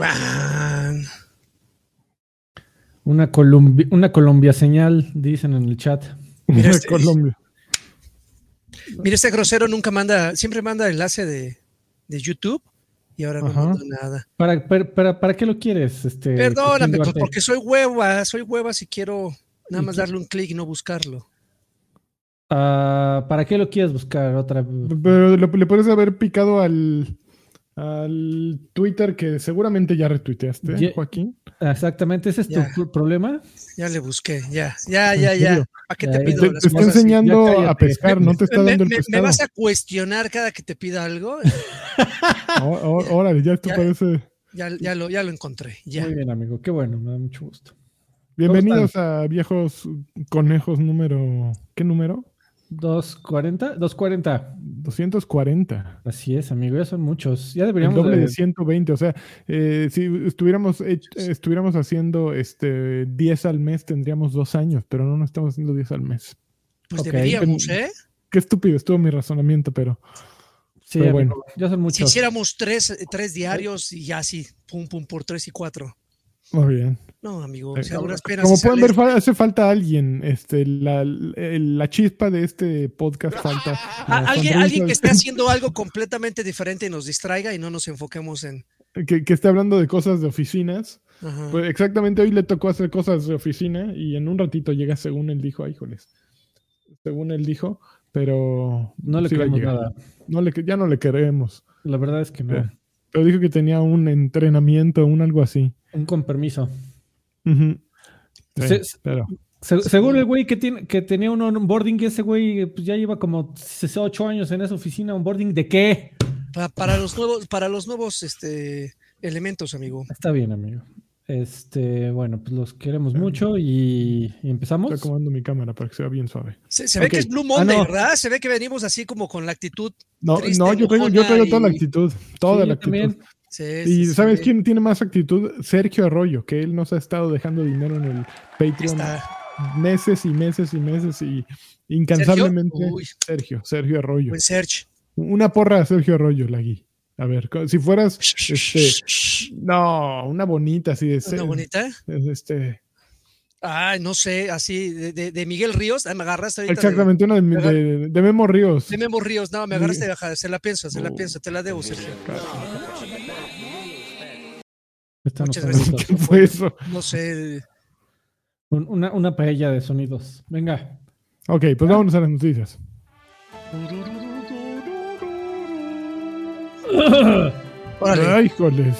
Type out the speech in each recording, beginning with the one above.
Guau. Una, Colombia, una Colombia señal, dicen en el chat. Mira este- Colombia. Mira, este grosero nunca manda, siempre manda enlace de, de YouTube y ahora no manda nada. ¿Para, para, para, para qué lo quieres? Este, Perdóname, pues porque soy hueva, soy hueva si quiero nada ¿Y más darle un clic y no buscarlo. Ah, ¿Para qué lo quieres buscar otra Pero le, le puedes haber picado al, al Twitter que seguramente ya retuiteaste, Joaquín. Exactamente, ese es Ya. tu problema. Ya le busqué, ya, ya, ¿En ya, ya. ¿Para qué te ya. pido Te, las te está enseñando a pescar, no te está ¿Me, dando el me- vas a cuestionar cada que te pida algo? Ó- ó- Órale, ya esto Ya. parece. Ya, ya, lo, ya lo encontré, ya. Muy bien, amigo. Qué bueno, me da mucho gusto. Bienvenidos a Viejos Conejos número. ¿Qué número? 240, 240. 240. Así es, amigo, ya son muchos. Ya El deberíamos doble de- de 120. O sea, eh, si estuviéramos, estuviéramos haciendo este 10 al mes, tendríamos dos años, pero no, no estamos haciendo 10 al mes. Pues deberíamos, ¿eh? Qué estúpido estuvo mi razonamiento, pero Sí, pero amigo, bueno. ya son Si muchos. hiciéramos tres, tres diarios y ya así, pum, pum, por tres y cuatro. muy bien. No, amigo, Eh, duras penas Como si pueden ver, sales- hace falta alguien. Este, la, chispa de este podcast falta. a- La alguien, alguien que esté haciendo algo completamente diferente y nos distraiga y no nos enfoquemos en. que, que esté hablando de cosas de oficinas. Ajá. Pues exactamente hoy le tocó hacer cosas de oficina y en un ratito llega según él dijo, ay, híjoles. Según él dijo, pero No le sí va a queremos nada. No le, ya no le queremos. La verdad es que no. Eh. Pero dijo que tenía un entrenamiento, un algo así. Un con permiso. Ujú. Sí, Se- pero Se- según el güey que, tiene, que tenía un onboarding, ese güey pues, ya lleva como 8 años en esa oficina. ¿Onboarding de qué? Pa- para los nuevos, para los nuevos este, elementos, amigo. Está bien, amigo. Este, bueno, pues los queremos mucho y, y empezamos. estoy acomodando mi cámara para que sea bien suave. Se, se ve que es Blue Monday, no. ¿verdad? Se ve que venimos así como con la actitud. No, Triste, no yo, traigo, yo traigo toda la actitud. Toda Sí, la yo también. Sí, Y sí, ¿sabes sí. quién tiene más actitud? Sergio Arroyo, que él nos ha estado dejando dinero en el Patreon Está. meses y meses y meses y incansablemente. ¿Sergio? Sergio, Sergio Arroyo. Buen search. Una porra a Sergio Arroyo, Lagui. A ver, si fueras, este, no, una bonita así de Una ser- bonita. Este, Ay, no sé, así, de, de- de Miguel Ríos. Ah, me agarraste ahorita. de- exactamente, una de, Memo Ríos. De, Memo Ríos. No, me agarraste Sí. Se la pienso, se la pienso. Te la debo, Sergio. Los Muchas gracias. sonidos. ¿Qué fue eso? No sé. Un- Una, una paella de sonidos. Venga. Ok, pues vámonos a las noticias. Órale. Ay, híjoles.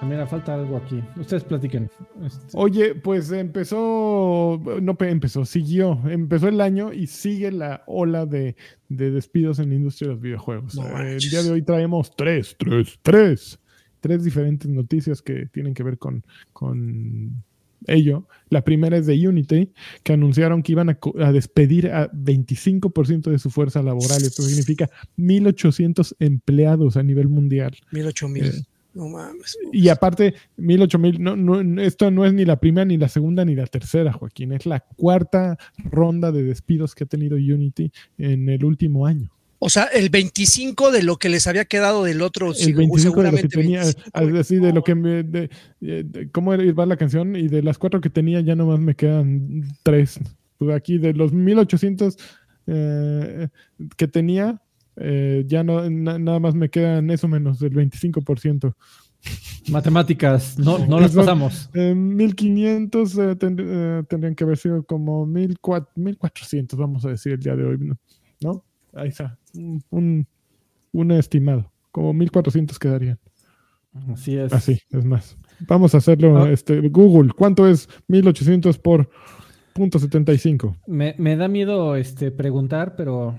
Ah, Mira, falta algo aquí. Ustedes platiquen. Este, Oye, pues empezó, no pe- empezó, siguió, empezó el año y sigue la ola de, de despidos en la industria de los videojuegos. No Eh, el día de hoy traemos tres, tres, tres, tres diferentes noticias que tienen que ver con, con ello. La primera es de Unity, que anunciaron que iban a, despedir a 25% de su fuerza laboral. Esto significa 1.800 empleados a nivel mundial. Mil ocho mil. Eh, No mames. y aparte, mil, ocho mil, no, no, esto no es ni la primera, ni la segunda, ni la tercera, Joaquín. Es la cuarta ronda de despidos que ha tenido Unity en el último año. O sea, el 25 de lo que les había quedado del otro. El sí, 25 de lo que tenía, 25. así de lo que me. De, de- de- ¿Cómo va la canción? Y de las cuatro que tenía, ya nomás me quedan tres. Pues aquí, de los 1800 eh, que tenía, eh, ya no, na- nada más me quedan eso menos del 25%. matemáticas, no, no las Eso- pasamos. Eh, 1500 eh, tend- eh, tendrían que haber sido como 1400, 1400, vamos a decir el día de hoy, ¿no? ¿No? Ahí está, un, un, un estimado, como 1400 quedarían. Así es. Así, es más. Vamos a hacerlo, Ah. este, Google, ¿cuánto es 1800 por punto 75? Me, me da miedo este, preguntar, pero,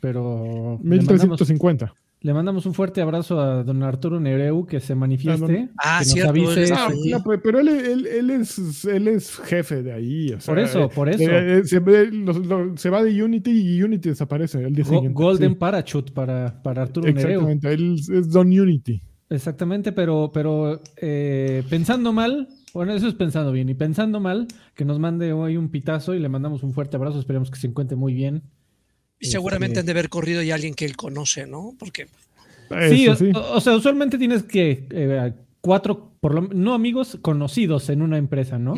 pero le, mandamos, 1350. Le mandamos un fuerte abrazo a don Arturo Nereu que se manifieste, Ah, que nos cierto, avise. él No, Sí. no, pe- pero él, él- él es, él es jefe de ahí. o sea, Por eso, eh, por eso. eh, eh, se, ve- lo- lo- se va de Unity y Unity desaparece el día Go- siguiente. Golden sí. Parachute para, para Arturo Nereu. Exactamente, él es- es Don Unity. Exactamente, pero, pero eh, pensando mal, bueno, eso es pensando bien, y pensando mal, que nos mande hoy un pitazo y le mandamos un fuerte abrazo, esperemos que se encuentre muy bien. Y seguramente Este, han de haber corrido y alguien que él conoce, ¿no? Porque Sí, o, sea, usualmente tienes que eh, cuatro, por lo, no amigos, conocidos en una empresa, ¿no?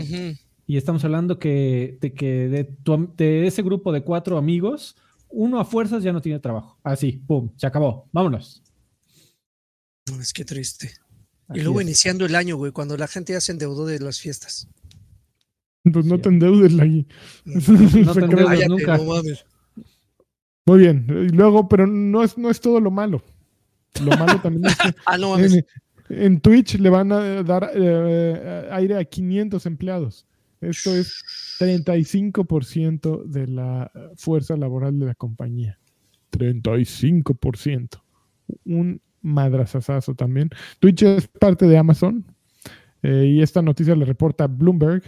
Y estamos hablando que, de que de, tu am- de ese grupo de cuatro amigos, uno a fuerzas ya no tiene trabajo. Así, pum, se acabó. Vámonos. No, es que triste. Así y luego es. iniciando el año, güey, cuando la gente ya se endeudó de las fiestas. Pues no Sí. te endeudes, Lagui. No te endeudes. Nunca. no mames. Muy bien. Y luego, pero no es, no es todo lo malo. Lo malo también es que Ah, no en, en Twitch le van a dar eh, aire a 500 empleados. Esto es 35% de la fuerza laboral de la compañía. 35%. Un madrazazazo también. Twitch es parte de Amazon eh, y esta noticia le reporta Bloomberg.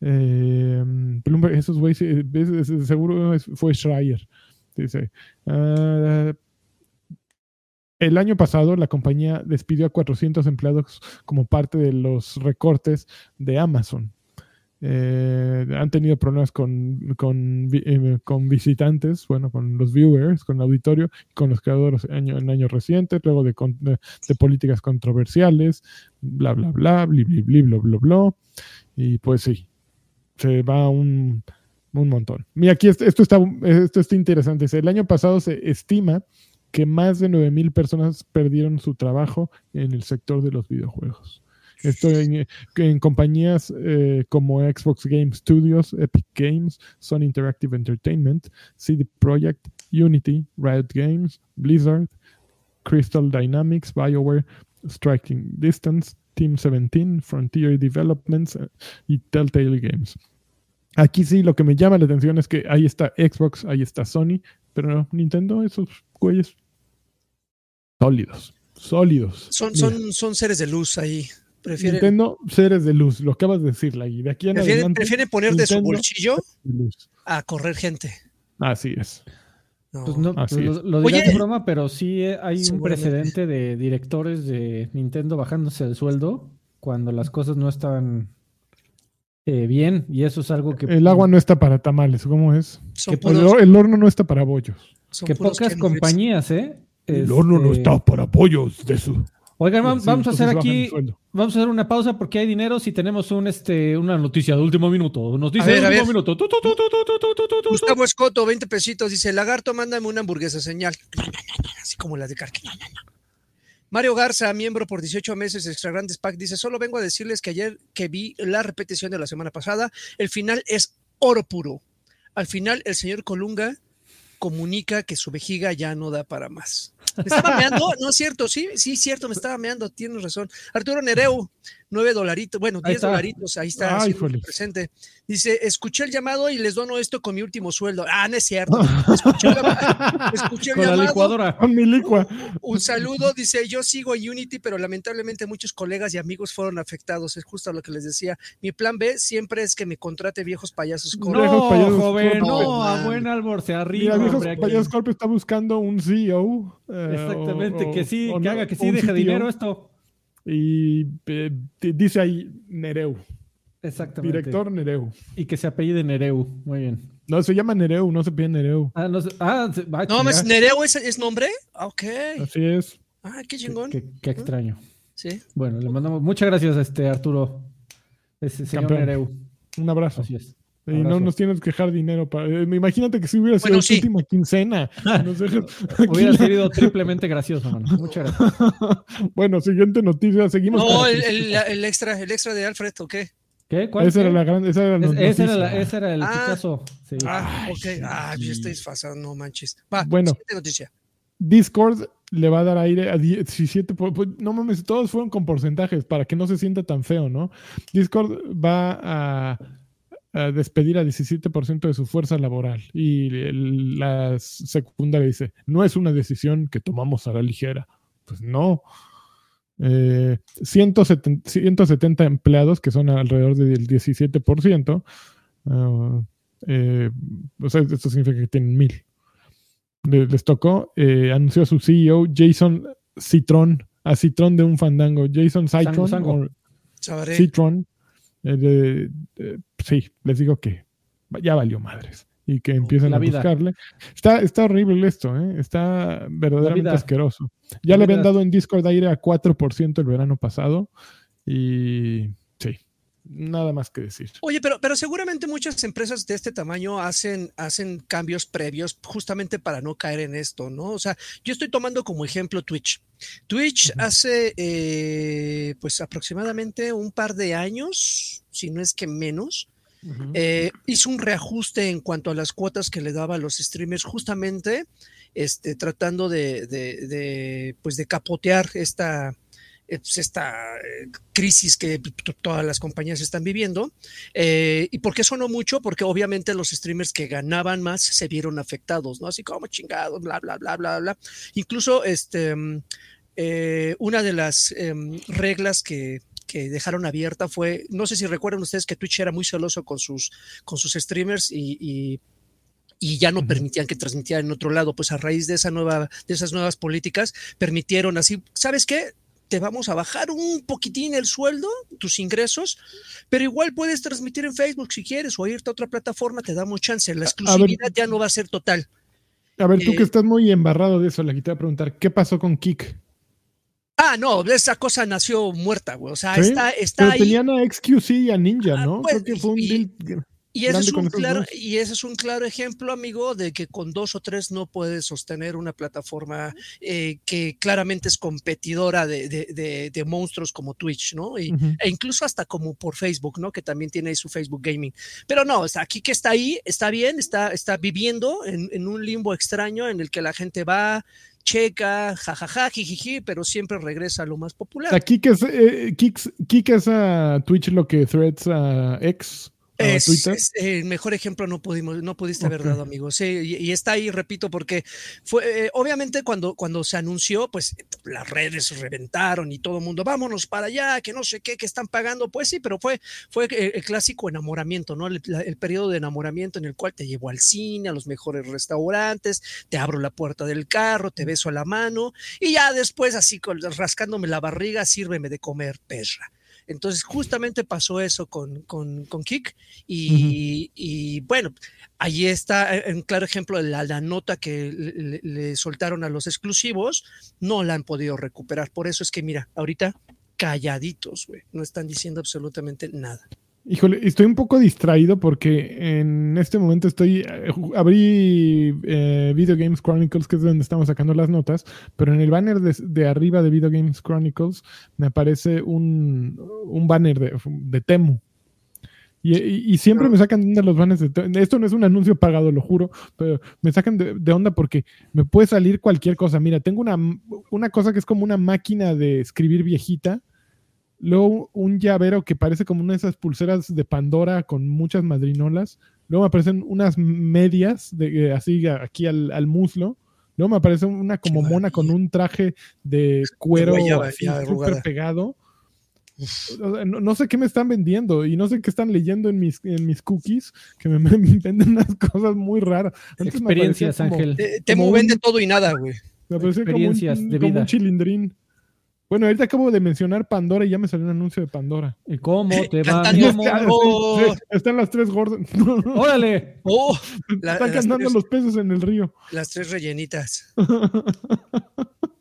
Eh, Bloomberg, esos güeyes, es- es- seguro fue Schreier. Dice, ah, el año pasado la compañía despidió a 400 empleados como parte de los recortes de Amazon. Eh, han tenido problemas con, con, eh, con visitantes, bueno, con los viewers, con el auditorio, con los creadores año- en años recientes, luego de, de- políticas controversiales, bla, bla, bla, bli, bla, bla, bla. Y pues sí, se va un, un montón. Mira, aquí est- esto está, esto está interesante. El año pasado se estima que más de 9.000 personas perdieron su trabajo en el sector de los videojuegos. Esto en, en compañías eh, como Xbox Game Studios, Epic Games, Sony Interactive Entertainment, CD Projekt, Unity, Riot Games, Blizzard, Crystal Dynamics, BioWare, Striking Distance, Team 17, Frontier Developments eh, y Telltale Games. Aquí sí lo que me llama la atención es que ahí está Xbox, ahí está Sony, pero no, Nintendo, esos güeyes sólidos, sólidos. Son, Mira, son, son seres de luz ahí. Prefieren, Nintendo, seres de luz, lo acabas de decir, Lagui. De aquí en prefieren, adelante, prefieren poner de su bolsillo a correr gente. Así es. No. Pues no, Así pues lo, lo dirás Oye. de broma, pero sí eh, hay un precedente de directores de Nintendo bajándose el sueldo cuando las cosas no estaban eh, bien y eso es algo que... El agua pues, no está para tamales, ¿cómo es? El, horno no está para bollos. Que pocas compañías, ¿eh? El horno no este, está para bollos de su... Oigan, vamos, a hacer aquí, vamos a hacer una pausa porque hay dinero si tenemos un este una noticia de último minuto. Nos dice de último minuto. Tu, tu, tu, Gustavo Escoto, 20 pesitos, dice, lagarto, mándame una hamburguesa, señal. Así como la de Carquín. Mario Garza, miembro por 18 meses, Extra Grandes Pack, dice, solo vengo a decirles que ayer que vi la repetición de la semana pasada, el final es oro puro. Al final, el señor Colunga comunica que su vejiga ya no da para más. ¿Me estaba meando? No es cierto, sí, sí, cierto, me estaba meando, tienes razón. Arturo Nereu, 9 dolaritos, bueno, Ahí 10 está. dolaritos, ahí está, Ay, presente. Dice, escuché el llamado y les dono esto con mi último sueldo. Ah, no es cierto. Escuché el, llamado- escuché el Con la licuadora. Con mi licua. Un saludo, dice, yo sigo en Unity, pero lamentablemente muchos colegas y amigos fueron afectados. Es justo lo que les decía. Mi plan B siempre es que me contrate viejos payasos con... No, Viejos payasos, joven, no, a buen árbol se Mira, arriba. viejos hombre, aquí. payasos Corp está buscando un CEO. eh, Exactamente, o- que sí, o que haga que sí deje dinero esto. Y eh, di- dice ahí Nereu, Exactamente. director Nereu. Y que se apellide Nereu. Muy bien. No, se llama Nereu, no se pide Nereu. Ah, no sé. Ah, se- ah, No, ¿es chinga. Nereo es, es nombre? Ah, Ok. Así es. Ah, qué chingón. Qué, qué extraño. Sí. Bueno, le mandamos muchas gracias a este Arturo. Ese señor Campeón. Nereu. Un abrazo. Así es. Y no nos tienes que dejar dinero para. eh, imagínate que si hubiera sido Bueno, sí. última quincena. Nos dejas- Hubiera sido triplemente gracioso, mano. Muchas gracias. bueno, siguiente noticia. Seguimos. No, con- el, el- el extra, el extra de Alfred, ¿o qué? ¿Qué? ¿Cuál? Esa era la gran. Esa era la Es- ese, era noticia. la- ese era el Ah. Picasso. Sí. Ah, Ay, ok. Ah, yo estoy desfasado, no manches. Va, Bueno. siguiente noticia. Discord le va a dar aire a 17. po- po- No mames, todos fueron con porcentajes para que no se sienta tan feo, ¿no? Discord va a, a despedir a 17% de su fuerza laboral. Y el- la secundaria dice: No es una decisión que tomamos a la ligera. Pues no. Eh, 170, 170 empleados, que son alrededor del 17%. ah, eh, o sea, esto significa que tienen mil le- les tocó, eh, anunció a su CEO Jason Citron, a Citron de un fandango, Jason Citron. Citron, eh, de- sí, les digo que ya valió madres. y que empiezan La a vida. buscarle. Está, está horrible esto, ¿eh? está verdaderamente asqueroso. Ya La le habían vida. dado en Discord aire a 4% el verano pasado y nada más que decir. Oye, pero, pero seguramente muchas empresas de este tamaño hacen, hacen cambios previos justamente para no caer en esto, ¿no? O sea, yo estoy tomando como ejemplo Twitch. Twitch hace eh, pues aproximadamente un par de años, si no es que menos, eh, hizo un reajuste en cuanto a las cuotas que le daba a los streamers, justamente este, tratando de, de- de, pues de capotear esta, pues, esta eh, crisis que todas las compañías están viviendo. Eh, ¿Y por qué sonó mucho? Porque obviamente los streamers que ganaban más se vieron afectados, ¿no? Así como chingados, bla, bla, bla, bla, bla. Incluso este, eh, una de las em, reglas que, que dejaron abierta fue, no sé si recuerdan ustedes que Twitch era muy celoso con sus, con sus streamers y, y- y ya no permitían que transmitieran en otro lado. Pues a raíz de, esa nueva, de esas nuevas políticas, permitieron así, ¿sabes qué? Te vamos a bajar un poquitín el sueldo, tus ingresos, pero igual puedes transmitir en Facebook si quieres o irte a otra plataforma, te damos chance. La exclusividad ya no va a ser total. A ver, tú Eh, que estás muy embarrado de eso, le quité a preguntar, ¿qué pasó con Kik? Ah, no, esa cosa nació muerta, güey. O sea, ¿Sí? está, está Pero ahí. tenían a XQC y a Ninja, Ah, ¿no? pues, Creo que fue un y- deal. Y ese, es un claro, y ese es un claro ejemplo, amigo, de que con dos o tres no puedes sostener una plataforma eh, que claramente es competidora de, de- de- de monstruos como Twitch, ¿no? Y. E incluso hasta como por Facebook, ¿no? Que también tiene ahí su Facebook Gaming. Pero no, está aquí que está ahí, está bien, está, está viviendo en, en un limbo extraño en el que la gente va, checa, jajaja, jijiji, pero siempre regresa a lo más popular. A Kik es, eh, Kik- Kik es a Twitch lo que Threads a X, Es, el mejor ejemplo no pudimos, no pudiste haber Ok. dado, amigo. Sí, y, y está ahí, repito, porque fue, eh, obviamente cuando, cuando se anunció, pues las redes reventaron y todo el mundo, vámonos para allá, que no sé qué, que están pagando. Pues sí, pero fue, fue eh, el clásico enamoramiento, ¿no? El, la- el periodo de enamoramiento en el cual te llevo al cine, a los mejores restaurantes, te abro la puerta del carro, te beso a la mano y ya después así rascándome la barriga, sírveme de comer, perra. Entonces, justamente pasó eso con, con, con Kik. Y, y, bueno, ahí está eh, un claro ejemplo de la, la nota que le, le- le soltaron a los exclusivos, no la han podido recuperar. Por eso es que, mira, ahorita calladitos, güey, no están diciendo absolutamente nada. Híjole, estoy un poco distraído porque en este momento estoy. eh, abrí eh, Video Games Chronicles, que es donde estamos sacando las notas, pero en el banner de, de arriba de Video Games Chronicles me aparece un, un banner de, de Temu. Y, y- y siempre me sacan de onda los banners de Temu. Esto no es un anuncio pagado, lo juro, pero me sacan de, de onda porque me puede salir cualquier cosa. Mira, tengo una, una cosa que es como una máquina de escribir viejita. Luego un llavero que parece como una de esas pulseras de Pandora con muchas madrinolas. Luego me aparecen unas medias de, eh, así aquí al, al muslo. Luego me aparece una como Qué mona con un traje de cuero súper pegado. O sea, no, no sé qué me están vendiendo y no sé qué están leyendo en mis, en mis cookies, que me, me venden unas cosas muy raras. Antes Experiencias, como- Ángel. Temu Como vende todo y nada, güey. me parecía como un, Experiencias de como un vida. chilindrín. Bueno, ahorita acabo de mencionar Pandora y ya me salió un anuncio de Pandora. ¿Y ¿Cómo te va, Está-? Oh. sí, sí, están las tres gordas. ¡Órale! Oh, la- Están cantando tres, los peces en el río. las tres rellenitas.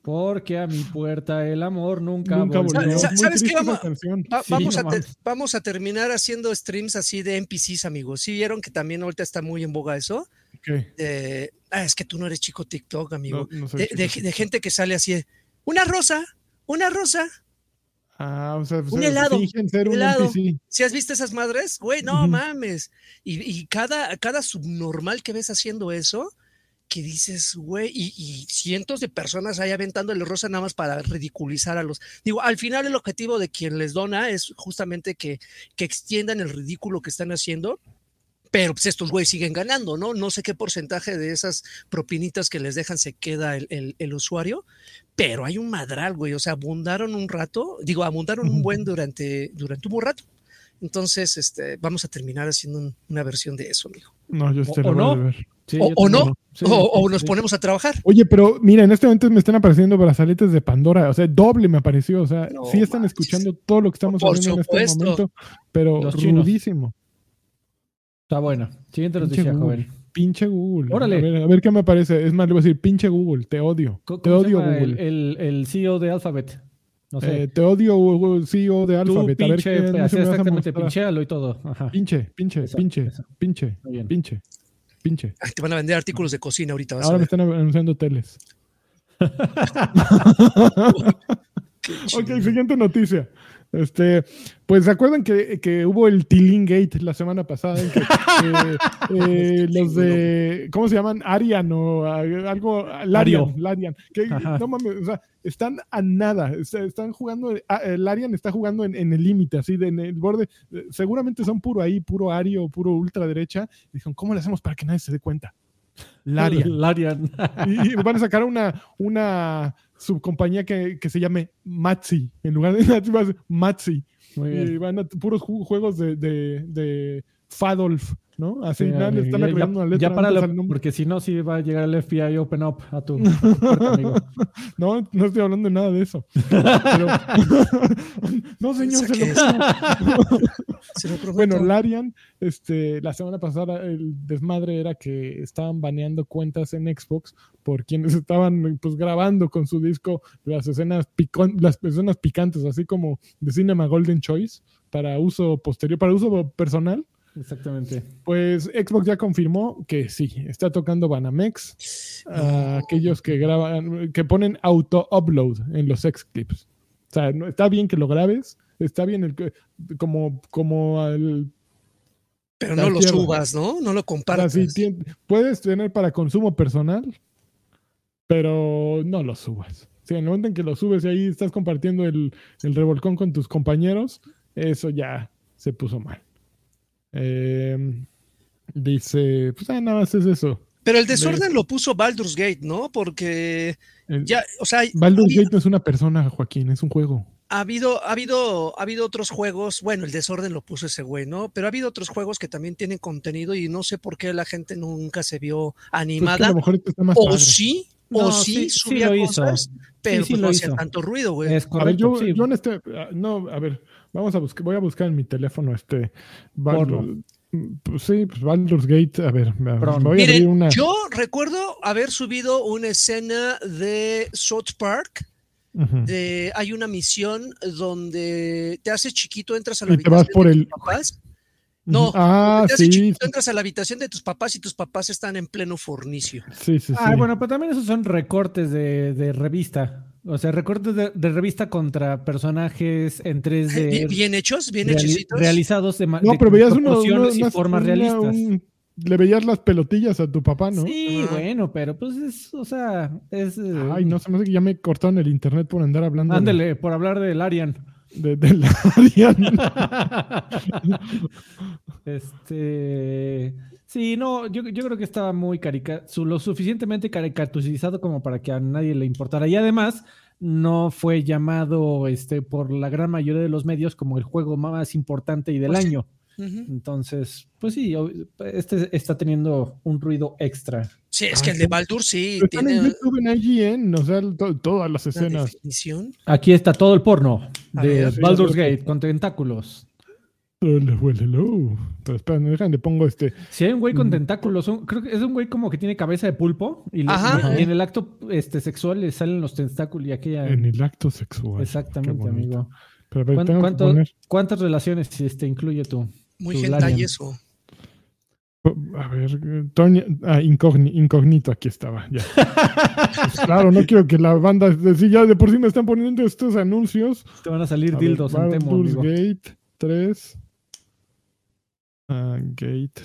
Porque a mi puerta el amor nunca, Nunca volvió. ¿sabes qué? Vamos-. Va- Sí, vamos, no a te- mames. vamos a terminar haciendo streams así de NPCs, amigos. ¿Sí vieron que también ahorita está muy en boga eso? De- ah, es que tú no eres chico TikTok, amigo. No, no de, chico, de- gente que sale así de, una rosa, una rosa. Ah, o sea, Un o sea, helado, ser un helado. ¿Si has visto esas madres? Güey, no mames. Y, y cada, cada subnormal que ves haciendo eso, que dices, güey, y, y cientos de personas ahí aventándole rosa nada más para ridiculizar a los. Digo, al final el objetivo de quien les dona es justamente que, que extiendan el ridículo que están haciendo. Pero pues estos güeyes siguen ganando, ¿no? No sé qué porcentaje de esas propinitas que les dejan se queda el, el- el usuario, pero hay un madral, güey. O sea, abundaron un rato, digo, abundaron un buen durante, durante un buen rato. Entonces, este, vamos a terminar haciendo un- una versión de eso, amigo. No, yo O- estoy o la no. ver. Sí, O- o no. Sí, o, o nos ponemos a trabajar. Oye, pero mira, en este momento me están apareciendo brazaletes de Pandora. O sea, doble me apareció. O sea, No sí están manches. escuchando todo lo que estamos Por haciendo en este supuesto. momento, pero rudísimo. Está bueno. Siguiente Pinche noticia, Google. joven. Pinche Google. Órale. A ver, a ver qué me parece. Es más, le voy a decir, pinche Google, te odio. ¿Cómo Te odio, Google. El, el, el CEO de Alphabet. No sé. Eh, te odio, Google, CEO de Tú Alphabet. A ver pinche, qué a exactamente, pinchéalo y todo. Ajá. Pinche, pinche, Eso, pinche, eso. pinche, bien. pinche, pinche. Ay, te van a vender artículos de cocina ahorita. vas a Ahora me están anunciando teles. Ok, siguiente noticia. Este, pues se acuerdan que, que hubo el Tilling Gate la semana pasada, en que, eh, eh, los de, ¿cómo se llaman? Arian o algo, Larian. Larian, que Ajá. no mames, o sea, están a nada, está- están jugando, ah, eh, Larian está jugando en, en el límite, así, de, en el borde, seguramente son puro ahí, puro Ario, puro ultraderecha, dijeron, ¿cómo le hacemos para que nadie se dé cuenta? Larian. Larian. Y, y van a sacar una, una subcompañía que, que se llame Matzi. En lugar de Matzi, va a ser Matzi. Muy Y van a puros ju- juegos de, de, de Fadolf, ¿no? Así Sí, nada, le están ya- agregando una letra ya nombre. porque si no, sí va a llegar el FBI Open Up a tu, a tu puerta, amigo. No, no estoy hablando de nada de eso. Pero- no, señor, se lo. Se lo. Bueno, Larian, este, la semana pasada el desmadre era que estaban baneando cuentas en Xbox por quienes estaban pues grabando con su disco las escenas picon- las escenas picantes, así como de Cinema Golden Choice para uso posterior, para uso personal. Exactamente. Pues Xbox ya confirmó que sí, está tocando Banamex a aquellos que graban, que ponen auto-upload en los X clips. O sea, no, está bien que lo grabes, está bien el que, como, como al Pero no lo tierra. subas, ¿no? No lo O sea, compartas. puedes tener para consumo personal, pero no lo subas. Si en el momento en que lo subes y ahí estás compartiendo el, el revolcón con tus compañeros, eso ya se puso mal. Eh, dice, pues ah, nada más es eso. Pero el desorden lo puso Baldur's Gate, ¿no? Porque El- ya, o sea, Baldur's Gate no es una persona, Joaquín, es un juego. ha habido, ha habido, ha habido otros juegos. Bueno, el desorden lo puso ese güey, ¿no? Pero ha habido otros juegos que también tienen contenido y no sé por qué la gente nunca se vio Pues que a animada. lo mejor está más o padre. sí, No, o sí, sí, sí subía hizo. cosas, pero sí pues lo no hacía tanto ruido, güey. Es A ver, correcto. yo, sí. yo en este, ah, no, a ver, vamos a buscar, voy a buscar en mi teléfono este Baldur- pues sí, pues Baldur's Gate, a ver, me- Perdón. voy a abrir una. yo recuerdo haber subido una escena de South Park. De- hay una misión donde te haces chiquito, entras a la Y te vas por de el- tus papás. No, Ah, te chiquito, entras a la habitación de tus papás y tus papás están en pleno fornicio. sí, sí, sí. Ah, bueno, pero también esos son recortes de, de revista. O sea, recortes de, de revista contra personajes en 3D. Bien, bien hechos, bien reali- hechecitos. realizados de, no, de pero veías uno, uno- y formas una- realistas. un- le veías las pelotillas a tu papá, ¿no? Sí, bueno, pero pues es, o sea, es... eh, Ay, no, se me hace que ya me cortaron el internet por andar hablando de- Ándele, por hablar del Arian. De, de la este. Sí, no, yo, yo creo que estaba muy carica lo suficientemente caricaturizado como para que a nadie le importara. Y además, no fue llamado este, por la gran mayoría de los medios como el juego más importante y del Pues sí. Entonces, pues sí, este está teniendo un ruido extra. Sí, es Ah, que el sí. de Baldur sí Pero Están en tiene YouTube, en IGN, o sea, to- todas las escenas. definición. Aquí está todo el porno A de ver. Baldur's sí. Gate con tentáculos. Hello, hello. Pero espera, no dejan, le pongo este. Si hay un güey con tentáculos, un- creo que es un güey como que tiene cabeza de pulpo y, le- Ajá. y en el acto este, sexual le salen los tentáculos y aquella... En el acto sexual. Exactamente, amigo. Pero a ver, ¿Cuán- tengo que cuánto- poner- ¿Cuántas relaciones este, incluye tú? Muy hentai eso. A ver, Toña, ah, incógnito, aquí estaba, ya. Pues claro, no quiero que la banda, si ya de por sí me están poniendo estos anuncios. Te van a salir A ver, dildos en Temo, Baldur's amigo. Gate 3. Ah, Gate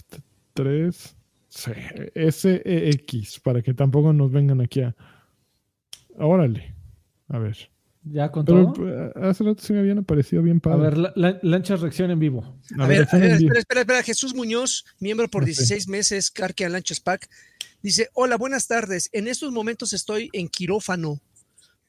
3. Sí, SEX, para que tampoco nos vengan aquí a. Órale. A ver. ¿Ya con Pero todo? eh, hace rato sí me habían aparecido bien A padre. ver, la- la- lanchas reacción en vivo. A, ver, a ver, espera, espera, espera. Jesús Muñoz, miembro por Ok. 16 meses, Carque Lanchas Pack, dice: Hola, buenas tardes. En estos momentos estoy en quirófano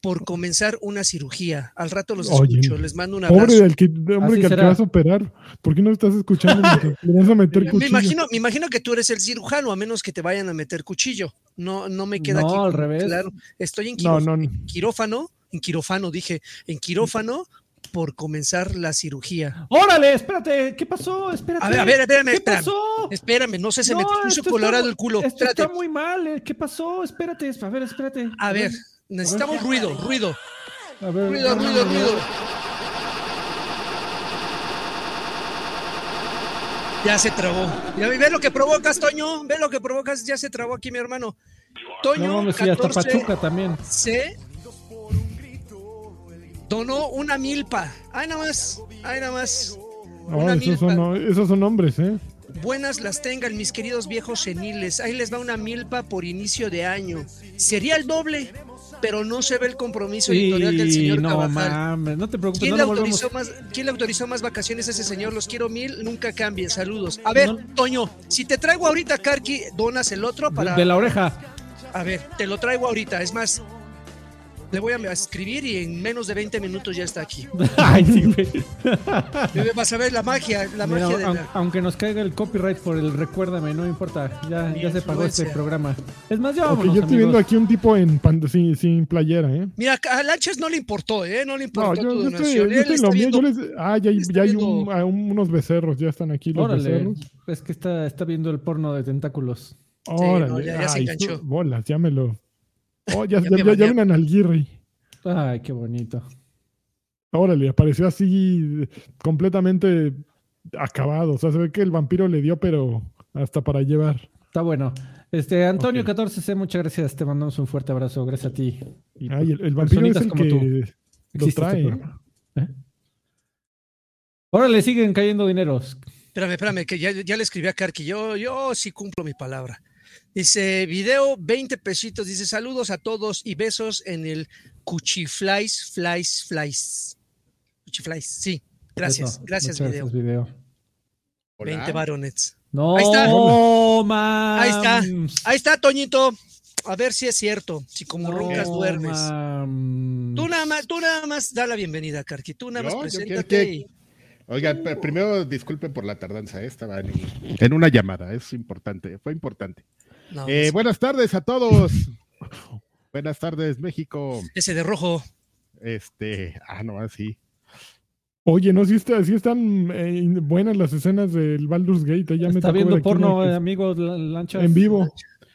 por comenzar una cirugía. Al rato los Oye, escucho. Les mando un Pobre abrazo. del que, hombre Así que será. vas a operar. ¿Por qué no estás escuchando? vas a meter Me imagino, me imagino que tú eres el cirujano, a menos que te vayan a meter cuchillo. No, no me queda No, aquí. al revés. Claro, estoy en No, quirófano, no, no. quirófano, en quirófano, dije, en quirófano por comenzar la cirugía. ¡Órale! Espérate, ¿qué pasó? Espérate. A ver, a ver, espérame, ¿Qué espérame. pasó? Espérame, no sé, se me No, puso colorado el culo. Esto Espérate. está muy mal. eh. ¿Qué pasó? Espérate, a ver, espérate. A ver, necesitamos ruido, ruido, A ver, ruido, ruido, ruido. Ya se trabó. Ya ve lo que provocas, Toño. Ve lo que provocas. Ya se trabó aquí mi hermano. Toño, No mames, sí, hasta 14, Pachuca también. se donó una milpa. Ay, nada más. Ay, nada más. No, Una esos, milpa. son, esos son hombres, ¿eh? Buenas las tengan, mis queridos viejos seniles. Ahí les va una milpa por inicio de año. Sería el doble, pero no se ve el compromiso editorial del señor no mames, no te preocupes, ¿Quién no le, autorizó más, ¿Quién le autorizó más vacaciones a ese señor? Los quiero mil, nunca cambien. Saludos. A ver, No. Toño, si te traigo ahorita, Karki, donas el otro para. De la oreja. A ver, te lo traigo ahorita. Es más, le voy a escribir y en menos de 20 minutos ya está aquí. Ay, sí, güey. Vas a ver la magia, la Mira, magia de aun- la. aunque nos caiga el copyright por el recuérdame, no importa. Ya, ya se pagó este programa. Es más, ya Ok, vámonos, yo estoy viendo aquí un tipo en pan- sin, sin playera, ¿eh? Mira, a Lanchas no le importó, ¿eh? No le No, importó yo, tu yo estoy, estoy lo viendo- Yo les, ah, ya, ya hay viendo- un- a un- unos becerros, ya están aquí los Órale, becerros. es que está, está viendo el porno de tentáculos. Órale, no, ya- ya se enganchó. bolas, ya me lo. Oh, ya, Ya ya, me ya, bañé. ya ven a Nalguirri. Ay, qué bonito. Órale, apareció así completamente acabado. O sea, se ve que el vampiro le dio, pero hasta para llevar. Está bueno. Este, Antonio Ok. 14C, muchas gracias. Te mandamos un fuerte abrazo. Gracias a ti. Y Ay, el, el vampiro es el como que tú. lo este trae. ¿eh? programa. ¿Eh? Órale, siguen cayendo dineros. Espérame, espérame, que ya, ya le escribí a Karki. Yo, yo sí cumplo mi palabra. Dice, video 20 pesitos. Dice, saludos a todos y besos en el Cuchiflies, Flies, Flies. Cuchiflies, sí. Gracias, Eso, gracias, video. Gracias, video. 20 varonets. No, Ahí está. mams. Ahí está. Ahí está, Toñito. A ver si es cierto. Si como No, roncas duermes. mams. Tú nada más, tú nada más da la bienvenida, Karki. Tú nada más Yo, yo preséntate. quiero que- y- Oigan, pe- primero disculpen por la tardanza, ¿eh? estaba en, en una llamada, es importante, fue importante. No, Eh, ese- buenas tardes a todos. buenas tardes, México. ese de rojo. Este, ah, no, así. Oye, no, si, está, sí están eh, buenas las escenas del Baldur's Gate. Ya Está viendo porno, eh, amigos, la- lanchas. en vivo.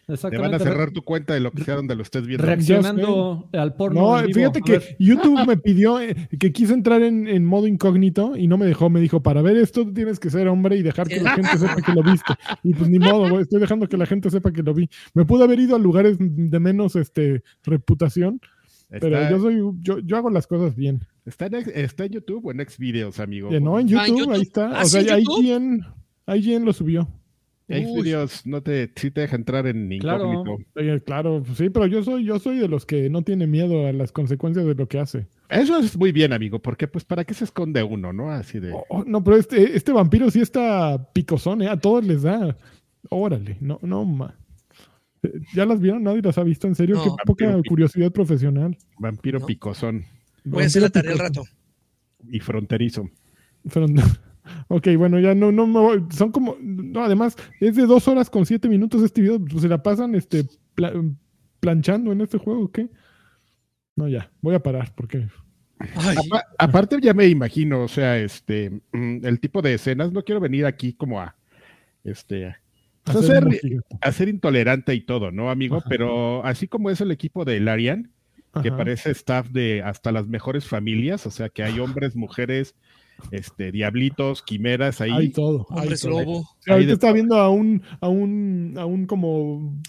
Te van a cerrar tu cuenta de lo que sea donde lo estés viendo. Reaccionando al porno. No, en vivo. fíjate que. YouTube me pidió eh, que quise entrar en, en modo incógnito y no me dejó. Me dijo, para ver esto tú tienes que ser hombre y dejar que la gente sepa que lo viste. Y pues ni modo, güey, estoy dejando que la gente sepa que lo vi. Me pude haber ido a lugares de menos este reputación, pero yo soy, yo, yo hago las cosas bien. está en, está en YouTube o en Xvideos, amigo. Eh, no, en Ah, en YouTube, ahí está. Ah, o sea, ¿sí, en ahí quien, ahí quien lo subió. Xvideos no te, sí te deja entrar en Claro. incógnito. Eh, claro, sí, pero yo soy, yo soy de los que no tiene miedo a las consecuencias de lo que hace. Eso es muy bien, amigo, porque pues para qué se esconde uno, ¿no? Así de... Oh, oh, no, pero este, este vampiro sí está picosón, ¿eh? A todos les da. Órale, no, no, ma. Eh, ¿Ya las vieron? ¿Nadie las ha visto? ¿En serio? No. Qué poca curiosidad profesional. Vampiro No. picosón Voy a hacer la tarea al rato. y fronterizo. Pero no. Ok, bueno, ya no, no me voy. Son como. No, además, es de dos horas con siete minutos este video. Pues se la pasan este, pla- planchando en este juego, ¿qué? No, ya, voy a parar porque. Aparte ya me imagino, o sea, este, mm, el tipo de escenas, no quiero venir aquí como a, este, a hacer ser, música. a ser intolerante y todo, ¿no, amigo? Ajá. Pero así como es el equipo de Larian, que Ajá. parece staff de hasta las mejores familias, o sea, que hay hombres, mujeres, este, diablitos, quimeras ahí. Hay todo. hay lobo. Sí, ahorita de está viendo a un, a un, a un como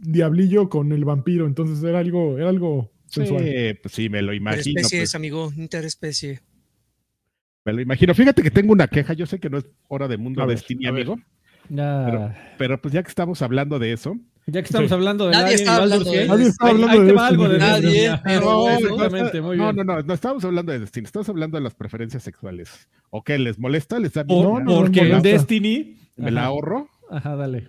diablillo con el vampiro, entonces era algo, era algo sensual. Sí, pues sí, me lo imagino. Interespecies, pues, amigo. Interespecie. me lo imagino. Fíjate que tengo una queja, yo sé que no es hora de mundo A ver, Destiny, amigo, Ya, pero pues ya que estamos hablando de eso, ya que estamos Sí. hablando de Nadie está hablando de Nadie está ahí- hablando ahí de te va algo de Destiny. Destiny. Nadie, muy no, bien. no, no, no estamos hablando de Destiny, estamos hablando de las preferencias sexuales. ¿O qué? ¿Les molesta? ¿Les da O- miedo? No, no, porque en. Destiny. ¿Me la ahorro? Ajá, dale.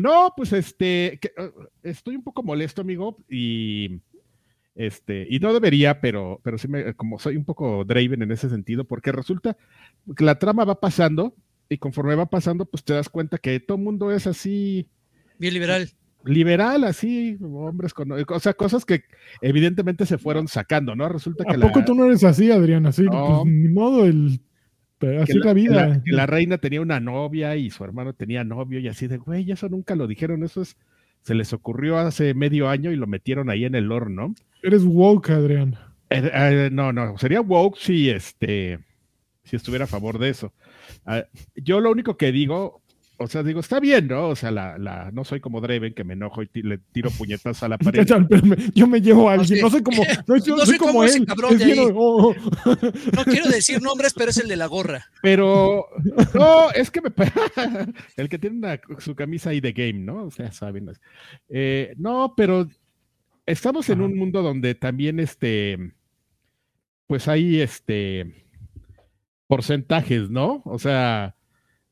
No, pues este, que, uh, estoy un poco molesto, amigo, y este, y no debería, pero, pero sí me, como soy un poco Draven en ese sentido, porque resulta que la trama va pasando, y conforme va pasando, pues te das cuenta que todo el mundo es así, Bien liberal. liberal, así, hombres con, o sea, cosas que evidentemente se fueron sacando, ¿no? Resulta que ¿A poco la, tú no eres así, Adrián? Así, No. pues, ni modo, el... pero así la que vida. la- que la reina tenía una novia y su hermano tenía novio y así de, güey, eso nunca lo dijeron, eso es, se les ocurrió hace medio año y lo metieron ahí en el horno. Eres woke, Adrián. Eh, eh, no, no, sería woke si este si estuviera a favor de eso. Ah, yo lo único que digo, o sea, digo, está bien, ¿no? O sea, la, la, no soy como Draven que me enojo y le tiro puñetas a la pared. Yo me llevo a alguien, no sé cómo, no, yo No soy como cómo ese él. cabrón de ahí. oh, oh. No quiero decir nombres, pero es el de la gorra. Pero no, es que me el que tiene una- su camisa ahí de game, ¿no? O sea, saben. Eh, no, pero estamos en un mundo donde también este, pues hay este porcentajes, ¿no? O sea,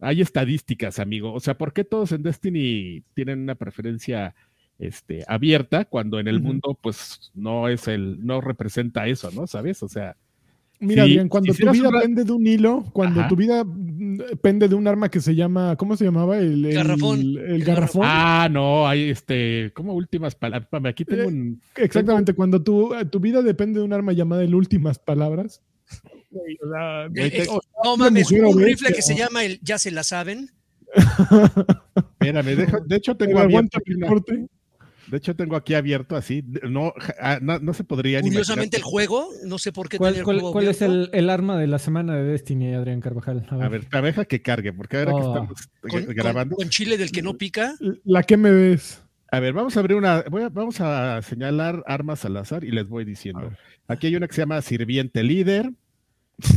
hay estadísticas, amigo. O sea, ¿por qué todos en Destiny tienen una preferencia este, abierta cuando en el mundo, pues, no es el, no representa eso, ¿no? ¿Sabes? O sea, Mira, Sí, Adrián, cuando si tu vida una- pende de un hilo, cuando Ajá. tu vida mm, pende de un arma que se llama, ¿cómo se llamaba? El, el- Garrafón. El, El garrafón. Ah, no, hay este, como últimas palabras. Aquí tengo Eh, un. Exactamente, cuando tu, tu vida depende de un arma llamada el últimas palabras. Güey, o sea, Eh, eh, no mames, un rifle que se llama el Ya se la saben. Espérame, deja- de hecho tengo abierto. una- de hecho tengo aquí abierto así. No, ja- ah, no, no se podría Curiosamente el juego, no sé por qué ¿Cuál, tenía el cuál- juego cuál es el, el arma de la semana de Destiny, Adrián Carvajal? A ver, te deja que cargue, porque ahora que Oh. estamos con, gra- grabando. con- con chile del que no pica. La que me ves. A ver, vamos a abrir una. voy a- vamos a señalar armas al azar y les voy A diciendo. Aquí hay una que se llama Sirviente Líder.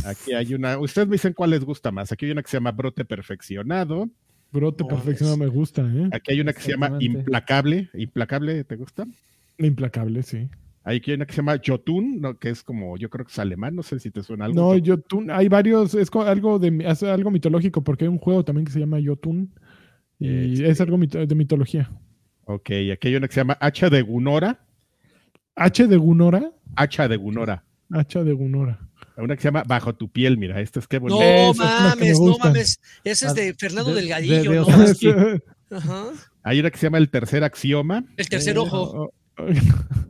Aquí hay una. Ustedes me dicen cuál les gusta más. Aquí hay una que se llama Brote Perfeccionado. Brote No, perfeccionado me gusta, ¿eh? Aquí hay una que se llama. Implacable. Implacable, ¿te gusta? Implacable, sí. Aquí hay una que se llama Jotun, ¿no? que es como, yo creo que es alemán, no sé si te suena algo. No, Yotun, hay varios, es algo de es algo mitológico, porque hay un juego también que se llama Yotun. Y Este. es algo mito- de mitología. Ok, aquí hay una que se llama Hacha de Gunora. H de Gunora. Hacha de Gunora. Hacha de Gunora. Una que se llama Bajo tu piel, mira, esta es qué bonito. No que mames, no gustan. mames. Ese es de Fernando de- Delgadillo, de- de ¿no? Osansky. Ajá. Hay una que se llama El Tercer Axioma. El tercer Eh, ojo. oh, oh.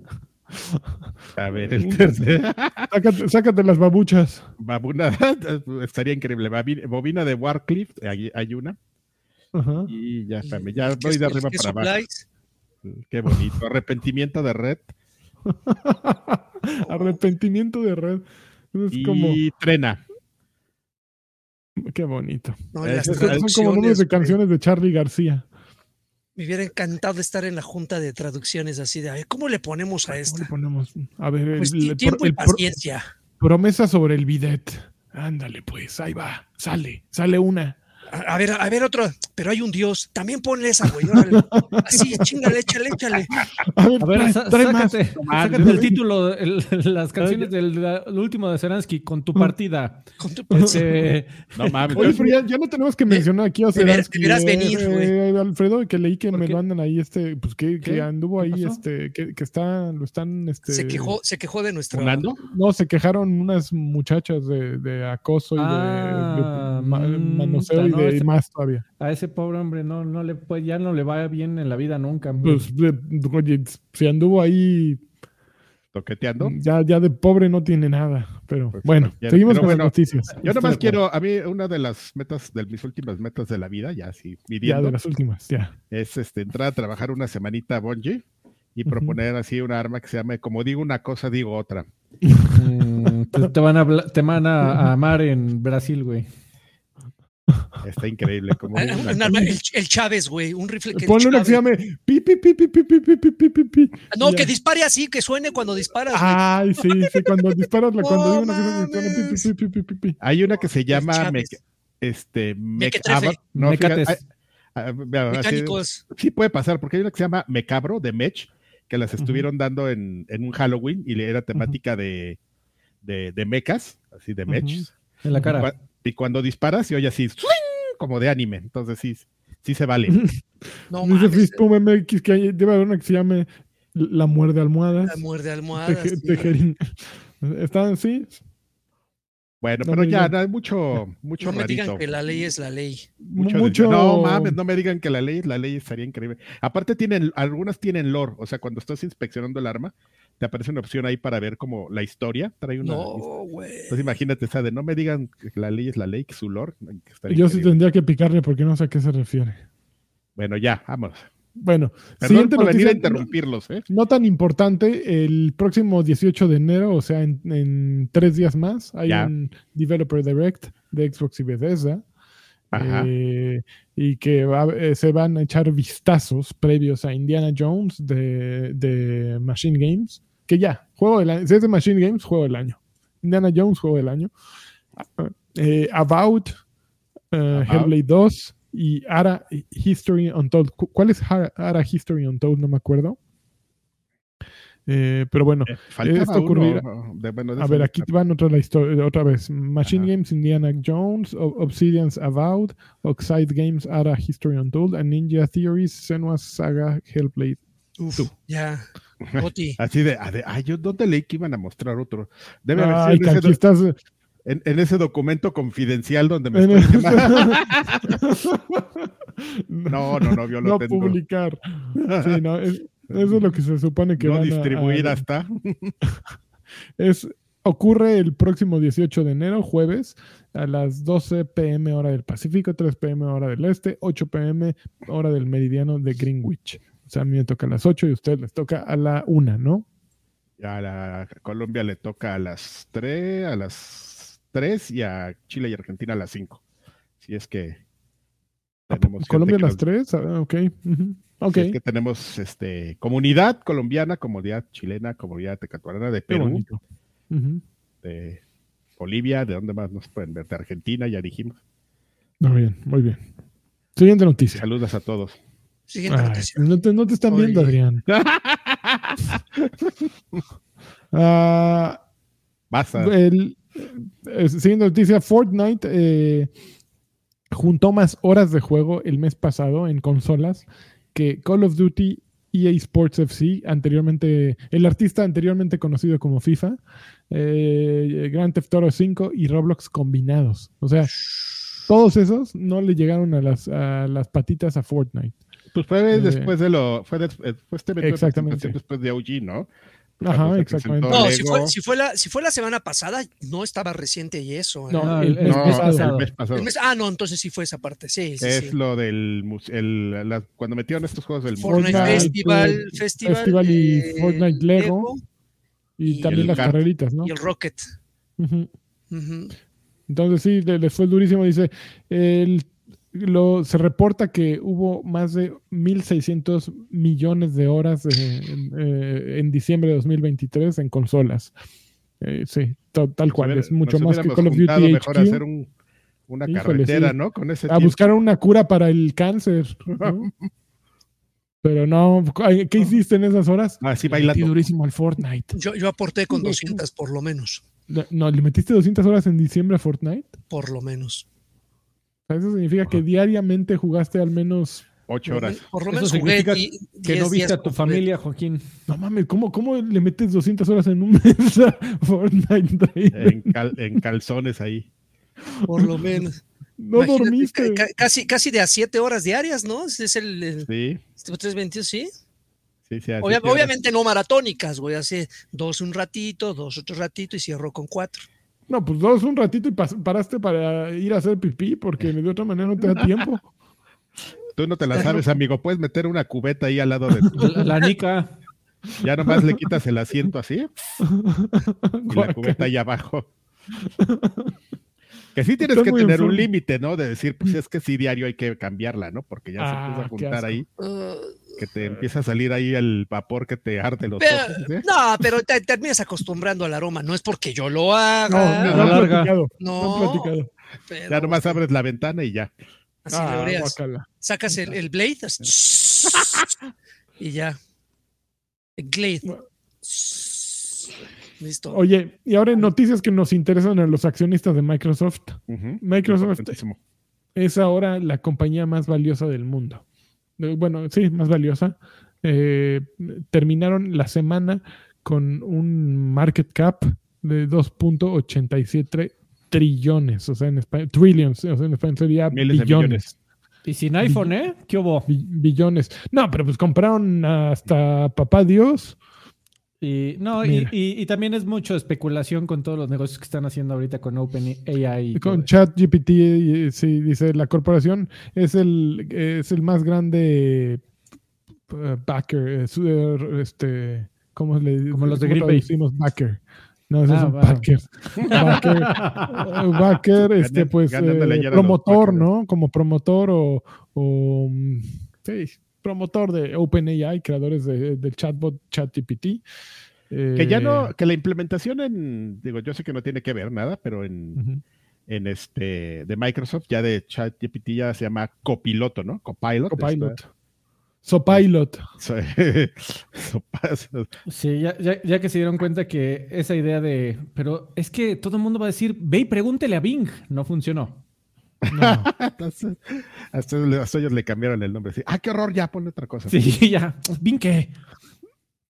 A ver, el tercer. sácate, sácate las babuchas. Babuna, estaría increíble. Bobina de Warcliffe, hay, hay una. Ajá. Y ya, espérame, ya ¿Qué voy de arriba para abajo. supplies? Qué bonito. Arrepentimiento de Red. Arrepentimiento de red. Es Y como, Trena. qué bonito. No, es- Son como nombres de canciones de Charlie García. Me hubiera encantado estar en la junta de traducciones así de, a ver, ¿cómo le ponemos a ¿Cómo le esta? ponemos? A ver, Pues el- tiempo y el paciencia. promesa sobre el bidet. Ándale, pues, ahí va. Sale, sale una. A, ver, a ver otro, pero hay un dios. También ponle esa, güey. órale. Así, chingale, échale, échale. A ver, A ver, trae, trae sácate, más. sácate el título, el- las canciones del último de Seransky con tu partida. Con tu- Eh, No mames. Oye, pero ya, ya no tenemos que mencionar aquí a Zeransky, deberás eh, venir, eh, Alfredo, que leí que ¿Por me qué? lo andan ahí, este, pues que, anduvo ¿Qué ahí, pasó? este, que, que está, lo están, este. se quejó, se quejó de nuestro. ¿Funando? No, se quejaron unas muchachas de, de acoso y de- Ah, de, mm, manoseo y no, de ese- más todavía. a ese pobre hombre no, no le pues ya no le va bien en la vida nunca. Pues, de- oye, si anduvo ahí, Toqueteando. ya, ya de pobre no tiene nada. Pero Pues, bueno, ya, seguimos pero con bueno, las noticias. Yo Estoy nomás quiero, a mí una de las metas, de mis últimas metas de la vida, ya así acuerdo. Ya midiendo, de las últimas, ya. es este, entrar a trabajar una semanita a Bungie y proponer así una arma que se llame, como digo una cosa, digo otra. Mm, te van a te van a, a amar en Brasil, güey. Está increíble. Como el, Chávez, güey, un rifle que. Ponle uno que se llame. No, que dispare así, que suene cuando disparas. Ay, sí, sí, cuando disparas, cuando Hay una que se llama. Este. Mecánicos. Sí, puede pasar, porque hay una que se llama Mecabro de Mech, que las estuvieron dando en, un Halloween y era temática de, de, mecas, así de Mech. En la cara y cuando disparas, se oye así, ¡swing! como de anime. Entonces sí, sí se vale. No Dice mames. Fistpum MX que hay- debe haber una que se llame La muerde almohadas. La muerde almohadas. Teje- sí. tejerín. Están, sí. Bueno, No pero ya, no, hay mucho, mucho No me digan que la ley es la ley. Mucho, mucho- de- No mames, no me digan que la ley, la ley estaría increíble. Aparte tienen, algunas tienen lore, o sea, cuando estás inspeccionando el arma, te aparece una opción ahí para ver como la historia, trae una No, güey. Entonces imagínate, esa de no me digan que la ley es la ley, que su lore. que Yo sí tendría que picarle porque no sé a qué se refiere. Bueno, ya, vamos. Bueno, Perdón siguiente por venir a noticia. interrumpirlos, ¿eh? No tan importante, el próximo 18 de enero, o sea, en, en tres días más, hay Ya. un Developer Direct de Xbox y Bethesda. Ajá. eh, y que va- eh, se van a echar vistazos previos a Indiana Jones de, de Machine Games. Que ya, juego del año. Si es de Machine Games, juego del año. Indiana Jones, juego del año. Eh, About, About. Hellblade 2 y Ara History Untold. Cu- ¿Cuál es Ara, Ara History Untold? No me acuerdo. Eh, pero bueno, Eh, esto ocurrirá- a ver, aquí van otra, la historia, otra vez. Machine Ajá. Games, Indiana Jones, O- Obsidian's Avowed, Oxide Games, Ara History Untold, and Ninja Theories, Senua's Saga, Hellblade. Uf, ya. Oti. Así de, ah, de, ay, yo dónde leí que iban a mostrar otro. Debe haber Ay, sido que en, aquí ese, estás. En- en ese documento confidencial donde me estoy quemando. No, no, no, yo lo no tengo. publicar. Sí, no, es- eso es lo que se supone que no van a- distribuir a- hasta. Es, ocurre el próximo 18 de enero, jueves, a las 12 pm hora del Pacífico, 3 pm hora del Este, 8 pm hora del meridiano de Greenwich. O sea, a mí me toca a las 8 y a ustedes les toca a la 1, ¿no? A la Colombia le toca a las 3, a las 3 y a Chile y Argentina a las 5. Si es que tenemos gente Colombia a las nos- 3, ok. ujú, Ok, si es que tenemos este comunidad colombiana, comunidad chilena, comunidad tecatuarana de Perú, de Bolivia, de dónde más nos pueden ver, de Argentina, ya dijimos. Muy bien, muy bien. Siguiente noticia. Saludos a todos. Siguiente Ay, noticia. no, te, no te están Oye. viendo, Adrián. Ah, Basta. el, eh, siguiente noticia, Fortnite eh, juntó más horas de juego el mes pasado en consolas que Call of Duty, EA Sports FC, anteriormente, el artista anteriormente conocido como FIFA, eh, Grand Theft Auto 5 y Roblox combinados. O sea, todos esos no le llegaron a las, a las patitas a Fortnite. Pues fue Eh, después de lo. Fue, eh, fue este evento de Exactamente. después de OG, ¿no? Ajá, exactamente. No, si fue, si, fue la, si fue la semana pasada, no estaba reciente y eso. ¿eh? No, No, el, el- mes No, pasado. el mes pasado. El mes- ah, no, entonces sí fue esa parte. Sí, sí, es sí. lo del muse- el, la- cuando metieron estos juegos del Fortnite, Fortnite, Festival, Festival, Festival y eh, Fortnite Lego. Y, y también las kart. carreritas, ¿no? y el Rocket. Ujú. Entonces sí, le- les fue durísimo. Dice, el- lo, se reporta que hubo más de 1.600 millones de horas de- en, eh, en diciembre de 2023 en consolas. Eh, sí, to- tal cual. Nos es mucho más que Call of Duty mejor HQ. hacer un- una Híjole, carretera, sí. ¿no? Con ese A tiempo. buscar una cura para el cáncer. ¿no? Pero no, ¿qué hiciste en esas horas? Así metí bailando. durísimo al Fortnite. Yo, yo aporté con 200 por lo menos. No, ¿le metiste 200 horas en diciembre a Fortnite? Por lo menos. Sea, Eso significa que diariamente jugaste al menos. Ocho horas. Por lo Eso menos jugué significa di- Que 10 no viste días a tu familia, Joaquín. No mames, ¿cómo, cómo le metes 200 horas en un mes a Fortnite? Draven? En, cal- en calzones ahí. Por lo menos. No Imagínate, dormiste. ca- casi, casi de a 7 horas diarias, ¿no? Ese Es el, el Sí, 322, sí. sí, sí. así Obvia- que- obviamente no maratónicas, güey. Así dos un ratito, dos otro ratito y cierro con cuatro. No, pues dos un ratito y pas- paraste para ir a hacer pipí porque de otra manera no te da tiempo. Tú no te la sabes, amigo. Puedes meter una cubeta ahí al lado de tu. La, la Nica. Ya nomás le quitas el asiento así y la cubeta ahí abajo. Que sí tienes que tener un límite, ¿no? De decir, pues es que sí, diario hay que cambiarla, ¿no? Porque ya Ah, se empieza a juntar ahí, que te empieza a salir ahí el vapor que te arde los pero- ojos. ¿eh? no, pero te terminas acostumbrando al aroma. No es porque yo lo haga. no, no larga. platicado. No, No han platicado. pero Ya nomás abres la ventana y ya. así Ah. Sacas el, el blade así, y ya. El glade. Listo. Oye, y ahora en noticias que nos interesan a los accionistas de Microsoft. Microsoft es ahora la compañía más valiosa del mundo. Eh, Bueno, sí, más valiosa. Eh, terminaron la semana con un market cap de 2.87 trillones, o sea, en español, trillions, o sea, en español sería Miles billones. millones. Y sin iPhone, ¿eh? ¿Qué hubo? bi- billones. No, pero pues compraron hasta Papá Dios. Y, no, y, y- y también es mucho especulación con todos los negocios que están haciendo ahorita con OpenAI. y Con. ChatGPT, sí, dice la corporación es el, es el más grande eh, backer, eh, eh, este, ¿cómo le Como los de traducimos backer? No, ese Ah, es un backer. Backer, backer, este, pues, eh, promotor. ¿no? Como promotor o, o, mm, sí, promotor de OpenAI, creadores de- del chatbot ChatGPT. Que ya no, Eh, que la implementación en, digo, yo sé que no tiene que ver nada, pero en, en este, de Microsoft, ya de ChatGPT ya se llama copiloto, ¿no? Copilot. Copilot. Sopilot. Está- so- Sí, ya, ya- ya que se dieron cuenta que esa idea de. Pero es que todo el mundo va a decir, ve y pregúntele a Bing. No funcionó. No. Entonces, hasta, hasta ellos le cambiaron el nombre. así, ah, qué horror, ya ponle otra cosa. Sí, ya.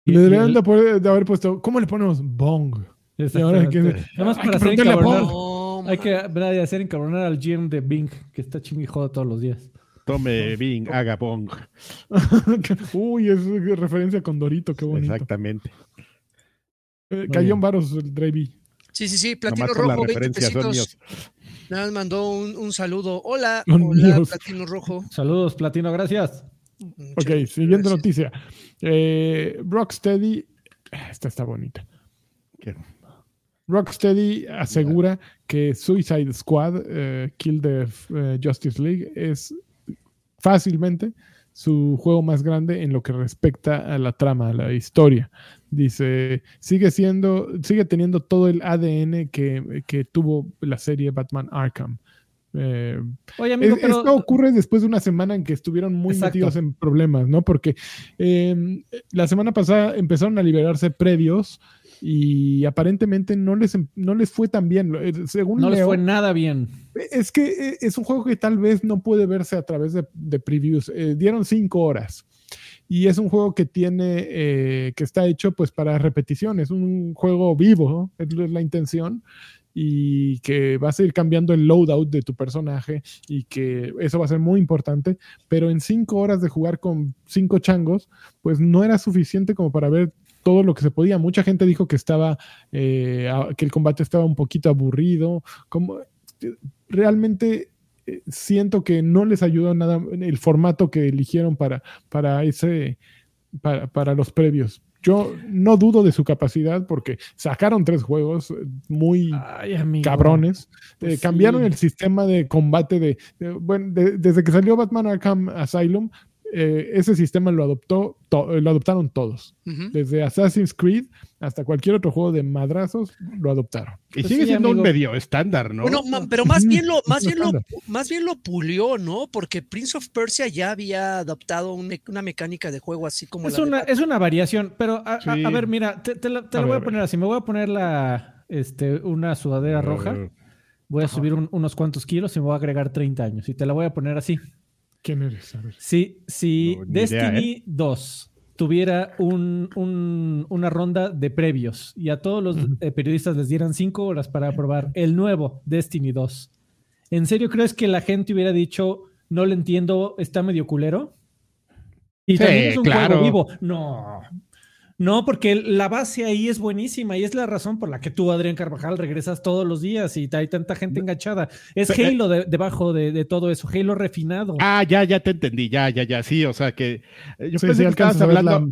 Y- Le deberían de, poder- de haber puesto, ¿cómo le ponemos bong? Ahora que- Exactamente. Nada más hay para que hacer encabronar. Hay que hacer encabronar al GM de Bing, que está chinguijodo todos los días. Tome Bing, haga Bong. Uy, es referencia con Dorito, qué bonito. Exactamente. Eh, cayó en varos el Drevi. Sí, sí, sí, Platino Rojo, 20 referencias son pesitos. Nada más mandó un, un saludo. Hola, hola. Platino Rojo. Saludos, Platino, gracias. Muchas Ok, siguiente noticia. Eh, Rocksteady. Esta está bonita. Rocksteady asegura que Suicide Squad, eh, Kill the eh, Justice League, es fácilmente su juego más grande en lo que respecta a la trama, a la historia. Dice, sigue siendo, sigue teniendo todo el ADN que, que tuvo la serie Batman Arkham. Eh, Oye, amigo, es- pero. Esto ocurre después de una semana en que estuvieron muy Exacto. metidos en problemas, ¿no? Porque eh, la semana pasada empezaron a liberarse previos y aparentemente no les, em- no les fue tan bien. Eh, Según No les leo, fue nada bien. es que eh, es un juego que tal vez no puede verse a través de, de previews. Eh, dieron cinco horas. Y es un juego que tiene, eh, que está hecho pues para repetición. Es un juego vivo, ¿no? es la- la intención. Y que vas a ir cambiando el loadout de tu personaje y que eso va a ser muy importante. Pero en cinco horas de jugar con cinco changos, pues no era suficiente como para ver todo lo que se podía. Mucha gente dijo que estaba, eh, que el combate estaba un poquito aburrido. Como, realmente eh, siento que no les ayudó nada el formato que eligieron para, para ese para, para los previos. Yo no dudo de su capacidad porque sacaron tres juegos eh, muy Ay, cabrones. Pues Eh, cambiaron el sistema de combate de, de- bueno, de- desde que salió Batman Arkham Asylum, eh, ese sistema lo adoptó, to- lo adoptaron todos. Desde Assassin's Creed hasta cualquier otro juego de madrazos lo adoptaron. Y Pues sigue sí, siendo amigo. un medio estándar, ¿no? Bueno, ma- pero más bien lo, más bien lo, más bien lo pulió, ¿no? Porque Prince of Persia ya había adoptado un me- una mecánica de juego así como Es la una, es una variación, pero a, a- Sí. a ver, mira, te, te la, te la voy ver, a poner así. Me voy a poner la, este, una sudadera roja, Eh, voy a subir un- unos cuantos kilos y me voy a agregar 30 años. Y te la voy a poner así. ¿Quién eres? A ver. Si, si No, ni idea, Destiny 2 tuviera un- un- una ronda de previos y a todos los eh, periodistas les dieran 5 horas para probar el nuevo Destiny 2, ¿en serio crees que la gente hubiera dicho, no lo entiendo, está medio culero? Y Sí, también es un claro. juego vivo. No. No, porque la base ahí es buenísima y es la razón por la que tú, Adrián Carvajal, regresas todos los días y hay tanta gente enganchada. Es Pero, eh, Halo de- debajo de, de todo eso, Halo refinado. Ah, ya, ya te entendí, ya, ya, ya, sí, o sea que eh, yo Sí, pensé sí, que estabas hablando, la-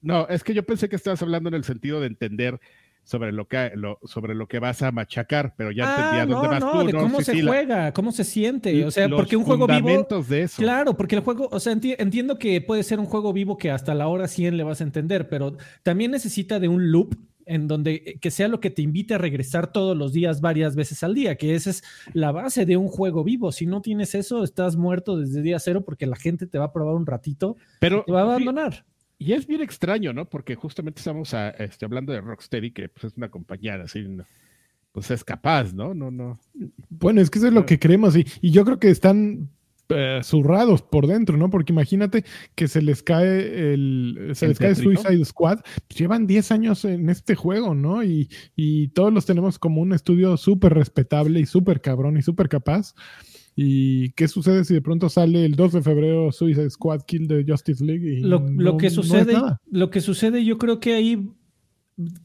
no, es que yo pensé que estabas hablando en el sentido de entender sobre lo que, lo- sobre lo que vas a machacar, pero ya entendí ah, a dónde no, vas no, tú, de ¿no? cómo se juega, cómo se siente. O sea, los porque un juego vivo. de eso. Claro, porque el juego, o sea, enti- entiendo que puede ser un juego vivo que hasta la hora 100 le vas a entender, pero también necesita de un loop en donde eh, que sea lo que te invite a regresar todos los días varias veces al día, que esa es la base de un juego vivo. Si no tienes eso, estás muerto desde día cero porque la gente te va a probar un ratito pero y te va a abandonar. Y es bien extraño, ¿no? Porque justamente estamos a- este, hablando de Rocksteady, que pues, es una compañía así, ¿no? pues es capaz, ¿no? No, no. Bueno, es que eso es lo que creemos y, y yo creo que están eh, zurrados por dentro, ¿no? Porque imagínate que se les cae el se ¿El les cae? Suicide Squad, pues llevan 10 años en este juego, ¿no? Y, y todos los tenemos como un estudio súper respetable y súper cabrón y súper capaz. ¿Y qué sucede si de pronto sale el 2 de febrero Suicide Squad Kill de Justice League? Y Lo, lo que sucede, lo que sucede, yo creo que ahí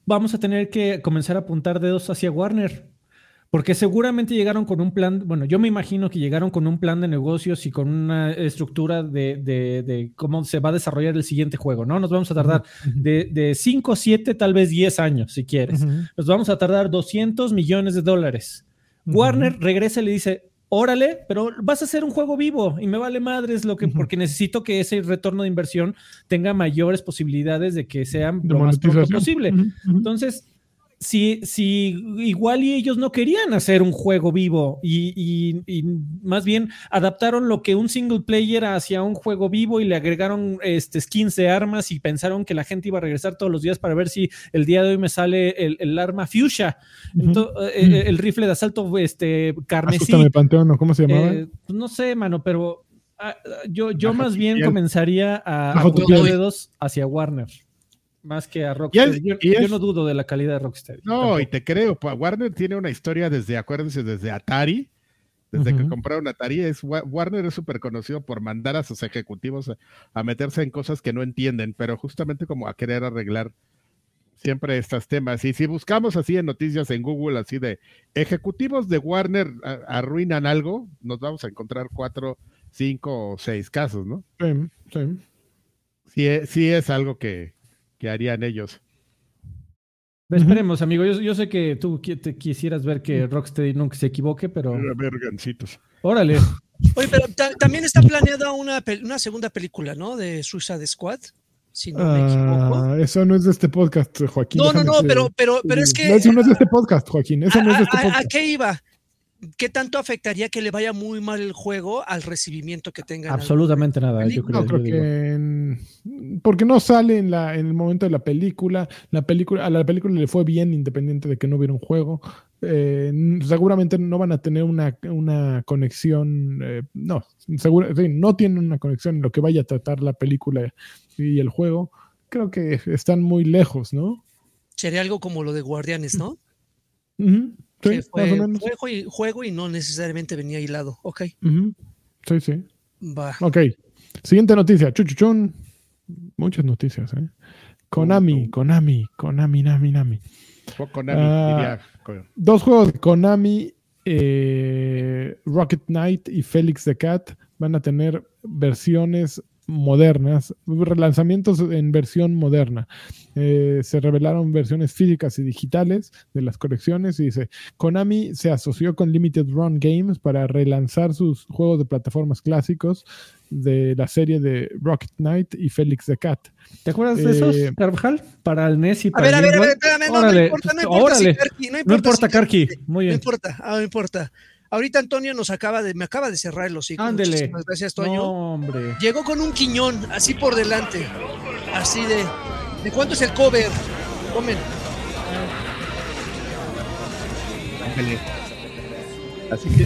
vamos a tener que comenzar a apuntar dedos hacia Warner. Porque seguramente llegaron con un plan, bueno, yo me imagino que llegaron con un plan de negocios y con una estructura de, de- de cómo se va a desarrollar el siguiente juego, ¿no? Nos vamos a tardar de 5, 7, tal vez 10 años, si quieres. Nos vamos a tardar 200 millones de dólares. Warner regresa y le dice, órale, pero vas a hacer un juego vivo y me vale madres lo que, porque necesito que ese retorno de inversión tenga mayores posibilidades de que sean De lo más pronto posible. Entonces, si, si igual y ellos no querían hacer un juego vivo y, y- y más bien adaptaron lo que un single player hacia un juego vivo y le agregaron este, skins de armas y pensaron que la gente iba a regresar todos los días para ver si el día de hoy me sale el, el arma fuchsia. Ento- eh, el rifle de asalto este, carmesí. Panteón, ¿no? ¿cómo se llamaba? Eh, pues no sé, mano, pero ah, yo, yo más bien comenzaría a piel. dedos hacia Warner. Más que a Rocksteady. yo, y es- yo no dudo de la calidad de Rocksteady. No, tampoco. y te creo. Warner tiene una historia desde, acuérdense, desde Atari. Desde que compraron Atari, es, Wa- Warner es súper conocido por mandar a sus ejecutivos a, a meterse en cosas que no entienden, pero justamente como a querer arreglar siempre estos temas. Y si buscamos así en noticias en Google, así de ejecutivos de Warner arruinan algo, nos vamos a encontrar cuatro, cinco o seis casos, ¿no? Sí, sí. Sí, e- sí es algo que, que harían ellos. Esperemos, amigo. Yo, yo sé que tú te quisieras ver que Rocksteady nunca se equivoque, pero Vergancitos. órale. Oye, pero ta- también está planeada una, segunda película, ¿no? De Suicide Squad, si no me equivoco. Ah, eso no es de este podcast, Joaquín. No, no, no, pero, pero, pero es que. No, eso no es de este podcast, Joaquín. Eso ¿A, no es de este a- a- podcast. a qué iba? ¿Qué tanto afectaría que le vaya muy mal el juego al recibimiento que tengan? Absolutamente nada. Yo creo, No, creo yo digo. que en- porque no sale en, la, en el momento de la película. La película. A la película le fue bien independiente de que no hubiera un juego. Eh, seguramente no van a tener una, una conexión. eh, no, seguro, sí, no tienen una conexión en lo que vaya a tratar la película y el juego. Creo que están muy lejos, ¿no? Sería algo como lo de Guardianes, ¿no? Sí, que más fue o menos. juego y, juego y no necesariamente venía hilado. Ok, Ujú, Sí, sí. va. Ok. Siguiente noticia. Chuchuchun. Muchas noticias, ¿eh? Konami, Konami, Konami, Nami, Nami. Konami, Ah. diría, Dos juegos de Konami, eh, Rocket Knight y Félix the Cat van a tener versiones modernas, relanzamientos en versión moderna. Eh, se revelaron versiones físicas y digitales de las colecciones y dice, Konami se asoció con Limited Run Games para relanzar sus juegos de plataformas clásicos de la serie de Rocket Knight y Félix the Cat. ¿Te acuerdas de Eh, esos, Carvajal? Para el NES y A para ver, a el ver, a ver, espérame, no, Órale, no importa, no importa órale. si Karki, no No importa, importa, si Karki. Muy No bien. importa, ah, no importa. Ahorita Antonio nos acaba de, me acaba de cerrar el hocico. Ándele. Muchísimas gracias, Toño. No, hombre. Llegó con un quiñón, así por delante. Así de. ¿De cuánto es el cover? Tomen. ándale. Así que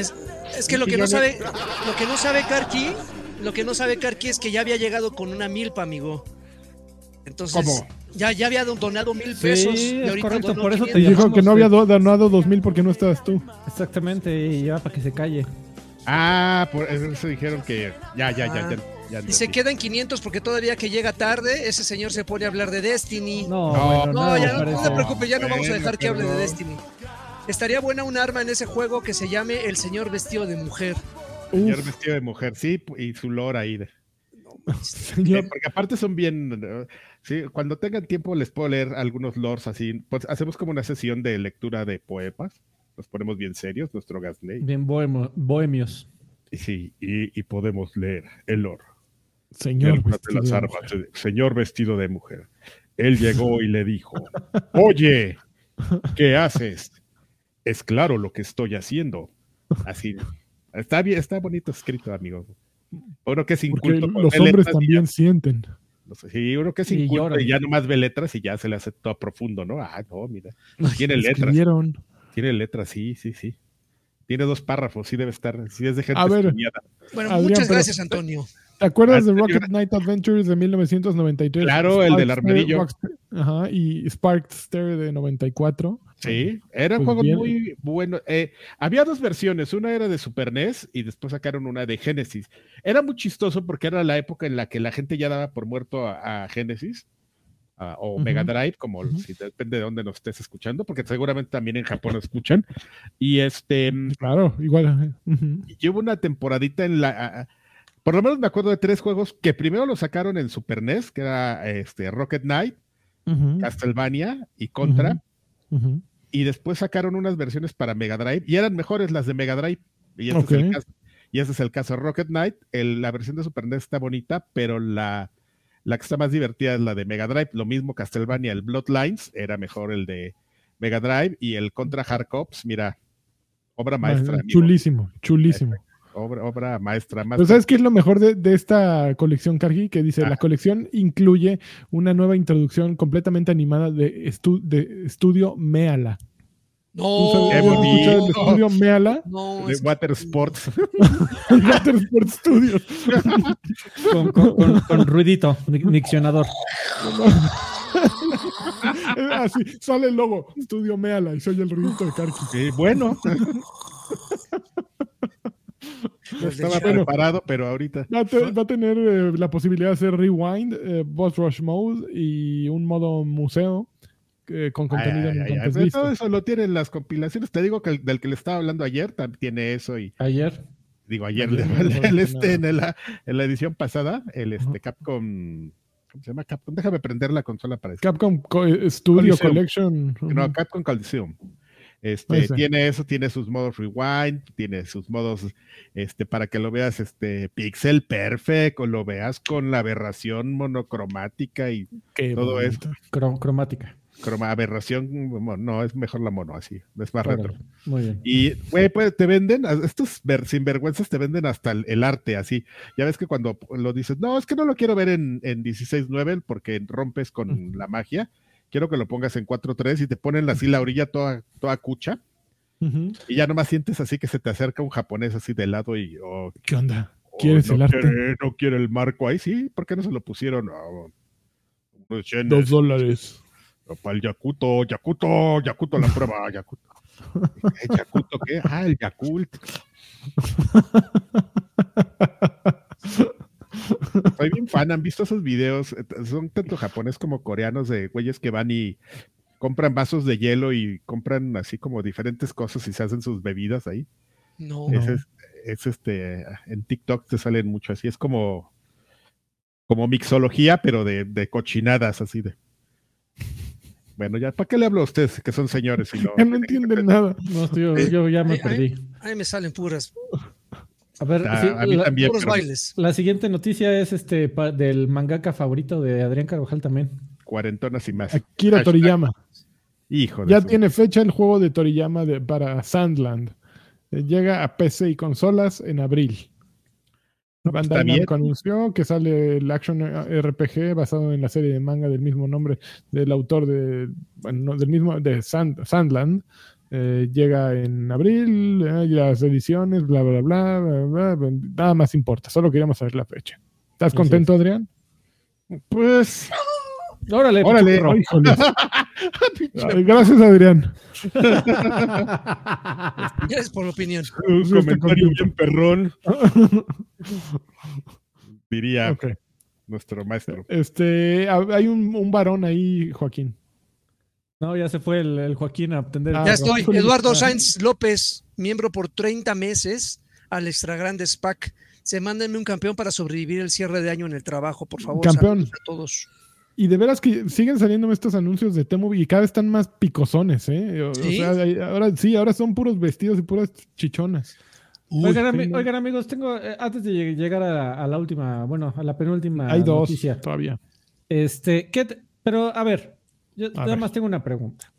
Es, es que lo que no sabe, lo que no sabe Karki, lo que no sabe Karki es que ya había llegado con una milpa, amigo. Entonces, ¿Cómo? Ya, ya había donado mil Sí, pesos. es y ahorita correcto, por eso te Y 500. dijo que no había do- donado 2000 porque no estabas tú. Exactamente, y ya para que se calle. Ah, por eso dijeron que ya, ya, ya, Ah. ya. ya Y se entendí. queda en 500 porque todavía que llega tarde, ese señor se pone a hablar de Destiny. No, No, bueno, No, ya no, no te preocupes, ya no vamos a dejar que hable de Destiny. Estaría buena un arma en ese juego que se llame El Señor Vestido de Mujer. Señor Uf, vestido de mujer, sí, y su lore ahí. de- señor. Porque aparte son bien. Sí, cuando tengan tiempo les puedo leer algunos lores así. Pues hacemos como una sesión de lectura de poemas. Nos ponemos bien serios, nuestro Gasney. Bien bohemo- bohemios. Sí, y, y podemos leer el lore. Señor. vestido las de armas, mujer. de- señor vestido de mujer. Él llegó y le dijo: Oye, ¿qué haces? Es claro lo que estoy haciendo. Así. Está bien, está bonito escrito, amigo. Uno que es inculto. los hombres también sienten. No sé, Sí, uno que es Y inculto y ya nomás ve letras y ya se le hace todo profundo, ¿no? Ah, no, mira. Tiene letras, Escribieron. tiene letras, sí, sí, sí. Tiene dos párrafos, sí debe estar, sí es de gente A ver. estudiada. Bueno, Adrián, muchas pero- gracias, Antonio. ¿Te acuerdas de Rocket Knight Adventures de 1993? Claro, el del armadillo. Ajá, y Sparkster de 94. Sí, eran Pues juegos bien. muy buenos. Eh, había dos versiones, una era de Super NES y después sacaron una de Genesis. Era muy chistoso porque era la época en la que la gente ya daba por muerto a, a Genesis a- o. Mega Drive, como si depende de dónde nos estés escuchando, porque seguramente también en Japón lo escuchan. Y este, Claro, igual. y hubo una temporadita en la. por lo menos me acuerdo de tres juegos que primero lo sacaron en Super NES, que era este, Rocket Knight, Castlevania y Contra. Y después sacaron unas versiones para Mega Drive y eran mejores las de Mega Drive. Y este, Ok. es, el caso, y ese es el caso. Rocket Knight, el- la versión de Super NES está bonita, pero la, la que está más divertida es la de Mega Drive. Lo mismo Castlevania, el Bloodlines, era mejor el de Mega Drive y el Contra Hard Cops, mira, obra maestra. Amigo. Chulísimo, chulísimo. Obra, obra maestra. Más Pero ¿sabes qué es lo mejor de, de esta colección, Kargi? Que dice, Ah. la colección incluye una nueva introducción completamente animada de, estu- de estudio Meala. ¿Tú No, Qué el estudio Meala? no, de es- Water Sports. Watersport Studios. Con, con- con- con ruidito. Así, sale el logo, estudio Meala, y soy el ruidito de Kargi. Sí, bueno, no de estaba preparado, pero ahorita. Va a, te- va a tener eh, la posibilidad de hacer rewind, eh, boss rush mode y un modo museo eh, con contenido Ay, ay, ay. Todo eso lo tienen las compilaciones. Te digo que el, del que le estaba hablando ayer también tiene eso y Ayer. digo ayer, Ayer, el- no, el este, en, la, en la edición pasada, el este. Capcom, ¿cómo se llama? Capcom, déjame prender la consola para decir. Capcom Co- eh, Studio Coliseum. Collection. No. Capcom Coliseum. Este, tiene eso, tiene sus modos rewind, tiene sus modos, este, para que lo veas, este, pixel perfect, o lo veas con la aberración monocromática y Qué todo bonito. cro- cromática. croma, aberración, no, es mejor la mono, así, es más retro. Muy bien. Y, güey, pues te venden, estos ver, sinvergüenzas te venden hasta el, el arte, así. Ya ves que cuando lo dices, no, es que no lo quiero ver en, en 16.9 porque rompes con la magia. Quiero que lo pongas en 4.3 y te ponen así la orilla toda, toda cucha. Y ya nomás sientes así que se te acerca un japonés así de lado y. oh, ¿Qué onda? oh, ¿Quieres no el arte? Quiere, no quiere el marco ahí, sí. ¿Por qué no se lo pusieron? Oh, Dos dólares. Para el Yakuto, Yakuto, Yakuto la prueba, Yakuto. ¿Qué, ¿Yakuto qué? Ah, el Yakult. Soy bien fan, ¿han visto esos videos? Son tanto japonés como coreanos de güeyes que van y compran vasos de hielo y compran así como diferentes cosas y se hacen sus bebidas ahí. No, es, es este, en TikTok te salen mucho así, es como, como mixología, pero de, de cochinadas así de. Bueno, ya, ¿para qué le hablo a ustedes que son señores? Y no, no entienden nada. No, estoy- yo, ya me ay. perdí. ahí me salen puras, A ver, sí, a mí la, también. puros bailes. la siguiente noticia es este pa- del mangaka favorito de Adrián Carvajal también. Cuarentonas y más. Akira Hashtag. Toriyama. Hijo de Ya su- tiene fecha el juego de Toriyama de- para Sandland. Eh, Llega a PC y consolas en abril. Pues, Bandai. Namco anunció que sale el Action RPG basado en la serie de manga del mismo nombre del autor de, bueno, no, del mismo de Sand- Sandland. Eh, llega en abril, eh, y las ediciones, bla, bla, bla, bla, bla, nada más importa, solo queríamos saber la fecha. ¿Estás Así contento, Adrián? Pues, Órale, Órale. Ay, Gracias, Adrián. Gracias por la opinión. un comentario contento. bien perrón, diría nuestro maestro. Este, ha- hay un, un varón ahí, Joaquín. No, ya se fue el, el Joaquín a atender. Ah, Ya estoy. Eduardo. Sainz López, miembro por 30 meses al Extra Grande SPAC. Se mándenme un campeón para sobrevivir el cierre de año en el trabajo, por favor. Campeón. A todos. Y de veras que siguen saliendo estos anuncios de Temu y cada vez están más picosones, ¿eh? O, o ¿Sí? sea, ahora sí, ahora son puros vestidos y puras chichonas. Oigan, Uy, ami- sí, no. oigan, amigos, tengo, eh, antes de lleg- llegar a la, a la última, bueno, a la penúltima Hay dos noticia. todavía. Este, ¿qué pero a ver, yo nada ver. más tengo una pregunta.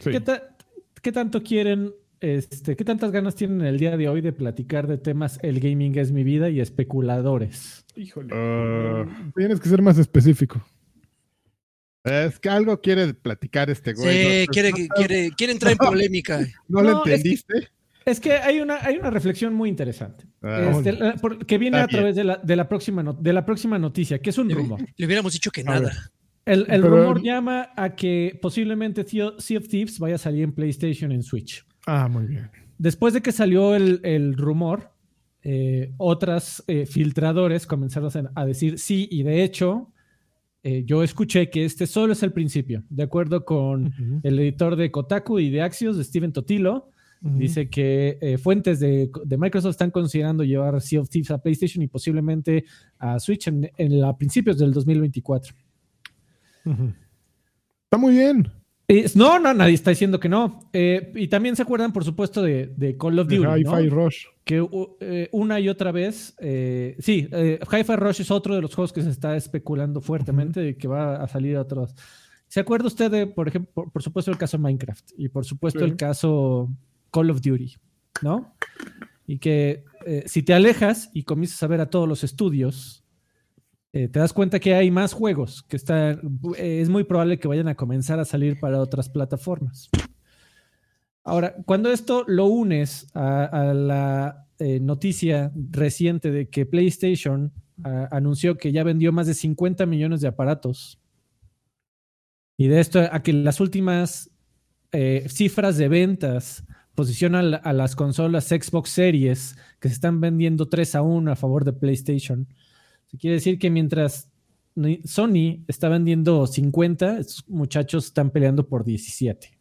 Sí. ¿Qué, ta- qué tanto quieren, este, qué tantas ganas tienen el día de hoy de platicar de temas el gaming es mi vida y especuladores? Híjole. Ah, Tienes que ser más específico. es que algo quiere platicar este güey. Sí, ¿no? quiere, quiere, quiere entrar en polémica. ¿No, lo No, es que- entendiste? Es que hay una, hay una reflexión muy interesante Ah, este, la- por- que viene a través de la, de, la próxima no- de la próxima noticia, que es un Le, rumor. le hubiéramos dicho que A nada. ver. El, el Pero- rumor llama a que posiblemente Sea of Thieves vaya a salir en PlayStation en Switch. Ah, muy bien. Después de que salió el, el rumor, eh, otras eh, filtradores comenzaron a, decir sí, y de hecho, eh, yo escuché que este solo es el principio. De acuerdo con el editor de Kotaku y de Axios, Steven Totilo, dice que eh, fuentes de, de Microsoft están considerando llevar Sea of Thieves a PlayStation y posiblemente a Switch en, en- a principios del 2024. Está muy bien. Eh, no, no, nadie está diciendo que no. Eh, y también se acuerdan, por supuesto, de, de Call of Duty. ¿no? Hi-Fi Rush. que eh, una y otra vez, sí, Hi-Fi Rush es otro de los juegos que se está especulando fuertemente de que va a salir a otros. ¿Se acuerda usted de, por ejemplo, por, por supuesto, el caso Minecraft y por supuesto Sí. el caso Call of Duty, ¿no? Y que si te alejas y comienzas a ver a todos los estudios, eh, te das cuenta que hay más juegos que están, eh, es muy probable que vayan a comenzar a salir para otras plataformas. Ahora, cuando esto lo unes a, a la eh, noticia reciente de que PlayStation ah, anunció que ya vendió más de 50 millones de aparatos, y de esto a que las últimas cifras de ventas posicionan a las consolas Xbox Series que se están vendiendo 3 a 1 a favor de PlayStation. Quiere decir que mientras Sony está vendiendo 50, estos muchachos están peleando por 17.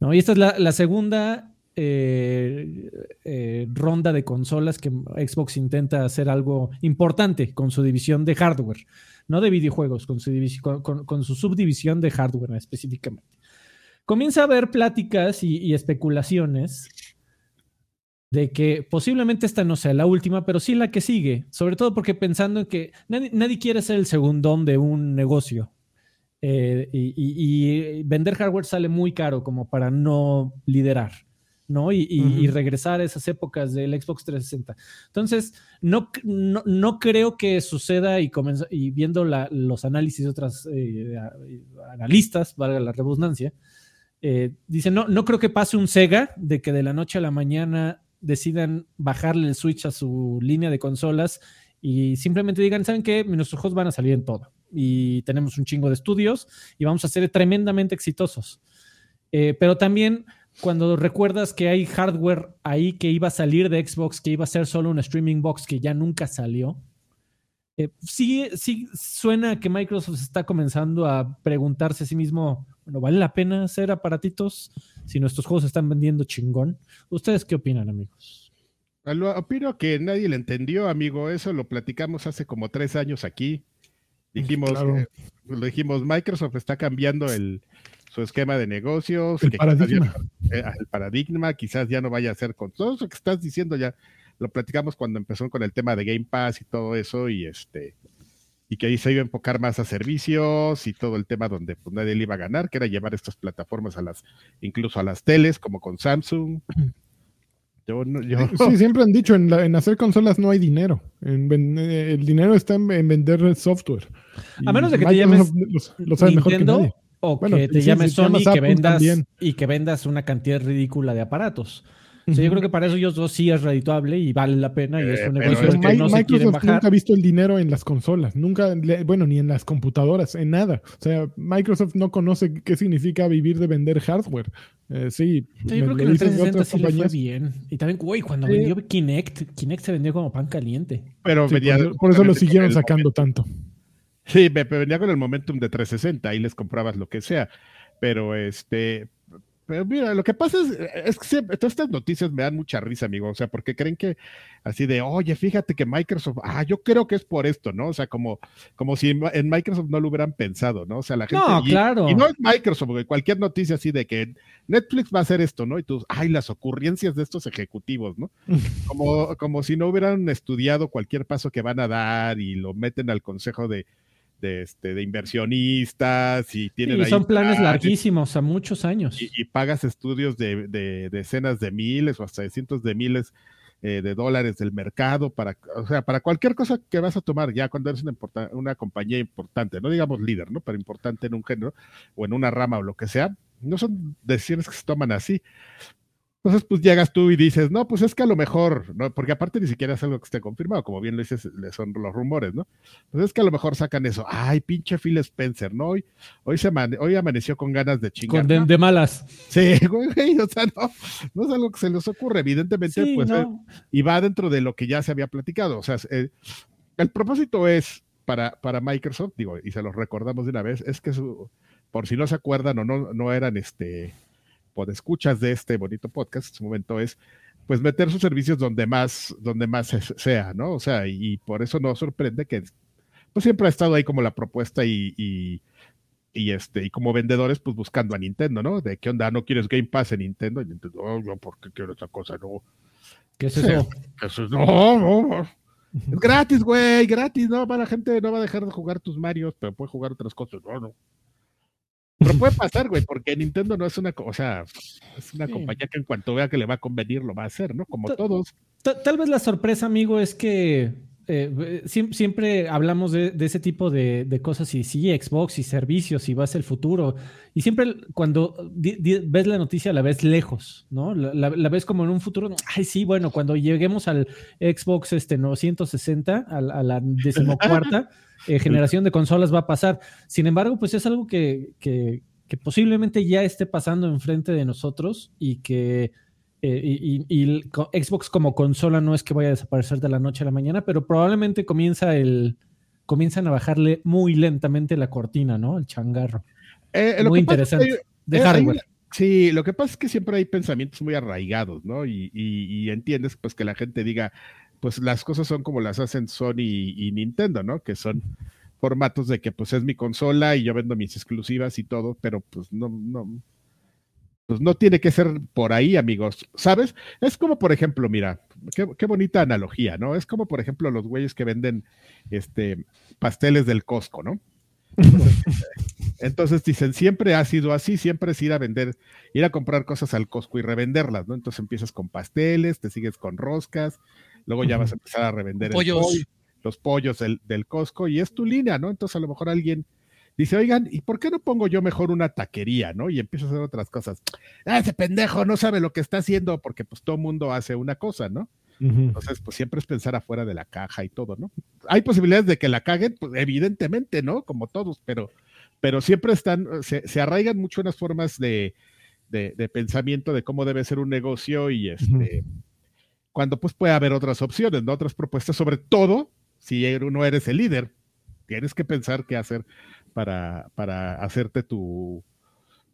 ¿no? Y esta es la, segunda eh, eh, ronda de consolas que Xbox intenta hacer algo importante con su división de hardware, no de videojuegos, con su, con, con- su subdivisión de hardware específicamente. Comienza a haber pláticas y especulaciones de que posiblemente esta no sea la última, pero sí la que sigue, sobre todo porque pensando en que nadie, nadie quiere ser el segundón de un negocio. Eh, y, y- y vender hardware sale muy caro como para no liderar, ¿no? Y, regresar a esas épocas del Xbox 360. Entonces, no, no, no creo que suceda y, y viendo la- los análisis de otras eh, analistas, valga la redundancia, eh, dicen, no, no creo que pase un Sega de que de la noche a la mañana decidan bajarle el switch a su línea de consolas y simplemente digan, ¿saben qué? Nuestros juegos van a salir en todo y tenemos un chingo de estudios y vamos a ser tremendamente exitosos. Eh, pero también cuando recuerdas que hay hardware ahí que iba a salir de Xbox, que iba a ser solo un streaming box que ya nunca salió, eh, sí, sí suena que Microsoft está comenzando a preguntarse a sí mismo, bueno, ¿vale la pena hacer aparatitos si nuestros juegos están vendiendo chingón? ¿Ustedes qué opinan, amigos? Lo- opino que nadie le entendió, amigo. Eso lo platicamos hace como tres años aquí. Dijimos, Claro. eh, lo dijimos, Microsoft está cambiando el, su esquema de negocios. El que quizás ya paradigma. no- eh, el paradigma, quizás ya no vaya a ser con todo eso que estás diciendo ya. Lo platicamos cuando empezó con el tema de Game Pass y todo eso, y este y que ahí se iba a enfocar más a servicios y todo el tema donde pues, nadie le iba a ganar, que era llevar estas plataformas a las, incluso a las teles, como con Samsung. Yo, no- yo, Sí, siempre han dicho, en, la- en hacer consolas no hay dinero. En eh, el dinero está en, en vender software. A Y menos de que te Microsoft Lo, lo sabe mejor que Nintendo nadie. o Bueno, que te sí, llames si te llamas Sony que vendas, y que vendas una cantidad ridícula de aparatos. O sea, yo creo que para eso ellos dos sí es redituable y vale la pena y es Eh, un pero negocio que no se quieren Microsoft bajar. nunca ha visto el dinero en las consolas, nunca, bueno, ni en las computadoras, en nada. O sea, Microsoft no conoce qué significa vivir de vender hardware. Eh, sí, Sí, yo me creo lo que en el dicen 360 otras sí le fue bien. Y también, güey, cuando Sí. vendió Kinect, Kinect se vendió como pan caliente. pero Sí, venía- por, por eso lo siguieron sacando tanto. Sí, me, me venía con el momentum de 360, ahí les comprabas lo que sea. Pero este, pero mira, lo que pasa es, es que siempre- todas estas noticias me dan mucha risa, amigo. O sea, porque creen que así de, oye, fíjate que Microsoft, ah, yo creo que es por esto, ¿no? O sea, como, como si en Microsoft no lo hubieran pensado, ¿no? O sea, la gente. No, y, claro. y no es Microsoft, güey, cualquier noticia así de que Netflix va a hacer esto, ¿no? Y tú, ay, las ocurrencias de estos ejecutivos, ¿no? Como, como si no hubieran estudiado cualquier paso que van a dar y lo meten al consejo de, de, este, de inversionistas y tienen Y ahí son planes planes larguísimos, a muchos años. y, y pagas estudios de, de decenas de miles o hasta de cientos de miles eh, de dólares del mercado para, o sea, para cualquier cosa que vas a tomar ya cuando eres una, una compañía importante, no digamos líder, ¿no? Pero importante en un género o en una rama o lo que sea, no son decisiones que se toman así. Entonces, pues llegas tú y dices, no, pues es que a lo mejor, ¿no? porque aparte ni siquiera es algo que esté confirmado, como bien lo dices, son los rumores, ¿no? Pues es que a lo mejor sacan eso, ay, pinche Phil Spencer, ¿no? Hoy, hoy, se hoy amaneció con ganas de chingar. Con de, ¿no? de, malas. Sí, güey, o sea, no, no es algo que se les ocurre, evidentemente, Sí, pues, no. eh, y va dentro de lo que ya se había platicado, o sea, eh, el propósito es para, para Microsoft, digo, y se los recordamos de una vez, es que su, por si no se acuerdan o no, no eran este escuchas de este bonito podcast en su momento es pues meter sus servicios donde más, donde más sea, ¿no? O sea, y, por eso no sorprende que pues siempre ha estado ahí como la propuesta y, y, y, este, y como vendedores, pues buscando a Nintendo, ¿no? De qué onda, no quieres Game Pass en Nintendo, y Nintendo, oh, yo por qué quiero esa cosa, no. ¿Qué es eso? Eso es- no, no, no. Es gratis, güey, gratis, no, para la gente no va a dejar de jugar tus Marios, pero puede jugar otras cosas, no, no. Pero puede pasar, güey, porque Nintendo no es una, o sea, es una Sí. compañía que en cuanto vea que le va a convenir, lo va a hacer, ¿no? Como Ta- todos. Ta- Tal vez la sorpresa, amigo, es que eh, siem- siempre hablamos de, de ese tipo de, de cosas y sí, Xbox y servicios y va a ser el futuro. Y siempre cuando di- di- ves la noticia la ves lejos, ¿no? La, la- la ves como en un futuro. Ay, sí, bueno, cuando lleguemos al Xbox este 960, a, la- a la decimocuarta eh, generación de consolas va a pasar. Sin embargo, pues es algo que, que- que posiblemente ya esté pasando enfrente de nosotros y que eh, y, y- y Xbox como consola no es que vaya a desaparecer de la noche a la mañana, pero probablemente comienza el comienzan a bajarle muy lentamente la cortina, ¿no? El changarro. Eh, lo Muy que pasa es que interesante. De hay hardware. sí, lo que pasa es que siempre hay pensamientos muy arraigados, ¿no? Y, y- y entiendes, pues, que la gente diga, pues las cosas son como las hacen Sony y, y Nintendo, ¿no? Que son formatos de que, pues, es mi consola y yo vendo mis exclusivas y todo, pero, pues, no, no, pues no tiene que ser por ahí, amigos, ¿sabes? Es como, por ejemplo, mira, qué, qué bonita analogía, ¿no? Es como, por ejemplo, los güeyes que venden, este, pasteles del Costco, ¿no? Entonces dicen, siempre ha sido así, siempre es ir a vender, ir a comprar cosas al Costco y revenderlas, ¿no? Entonces empiezas con pasteles, te sigues con roscas, luego ya vas a empezar a revender el Pollos. pollo, los pollos del, del Costco y es tu línea, ¿no? Entonces a lo mejor alguien dice, oigan, ¿y por qué no pongo yo mejor una taquería, ¿no? Y empiezo a hacer otras cosas. Ah, ese pendejo no sabe lo que está haciendo porque pues todo mundo hace una cosa, ¿no? Entonces, pues siempre es pensar afuera de la caja y todo, ¿no? Hay posibilidades de que la caguen, pues evidentemente, ¿no? Como todos, pero, pero siempre están, se, se arraigan mucho en las formas de, de, de pensamiento de cómo debe ser un negocio y este, cuando pues puede haber otras opciones, ¿no? Otras propuestas, sobre todo si no eres el líder. Tienes que pensar qué hacer para, para hacerte tu,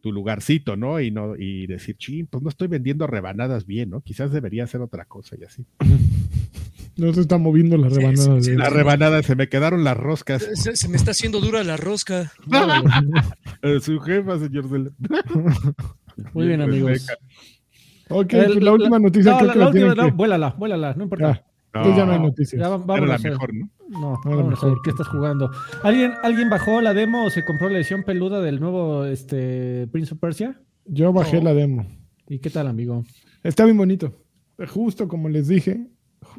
tu lugarcito, ¿no? Y no y decir, ching, pues no estoy vendiendo rebanadas bien, ¿no? Quizás debería hacer otra cosa y así. No se está moviendo la Sí, rebanada. sí, sí, de- La rebanada, se me quedaron las roscas. Se, se me está haciendo dura la rosca. Eh, su jefa, señor Del- Muy bien, amigos. Rebeca. Ok, El- pues la última noticia no, creo la, que la la última, no, que- vuélala, vuélala, no importa. Ah, entonces ya no hay No, noticias. Ya va- era vámonos la a ver. mejor, ¿no? No, vámonos a ver mejor. qué estás jugando. ¿Alguien, ¿Alguien bajó la demo o se compró la edición peluda del nuevo este, Prince of Persia? Yo bajé No. la demo. ¿Y qué tal, amigo? Está bien bonito. Justo como les dije,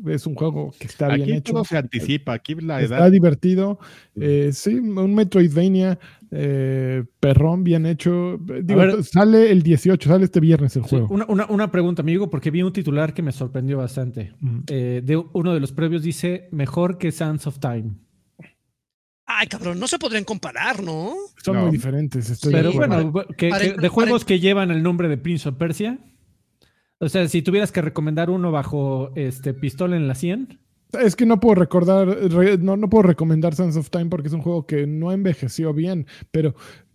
es un juego que está bien Aquí hecho. todo se anticipa, aquí la Está edad. divertido. Eh, sí, un Metroidvania eh, perrón, bien hecho. Digo, ver. sale el 18, sale este viernes el Sí, juego. una, una- una pregunta, amigo, porque vi un titular que me sorprendió bastante. Eh, de uno de los previos dice mejor que Sands of Time. Ay, cabrón, no se podrían comparar, ¿no? Son No. muy diferentes. estoy Pero de acuerdo. bueno, que- de juegos que llevan el nombre de Prince of Persia. O sea, si tuvieras que recomendar uno bajo este pistola en la 100. Es que no puedo recordar, re- no, no puedo recomendar Sands of Time porque es un juego que no envejeció bien, pero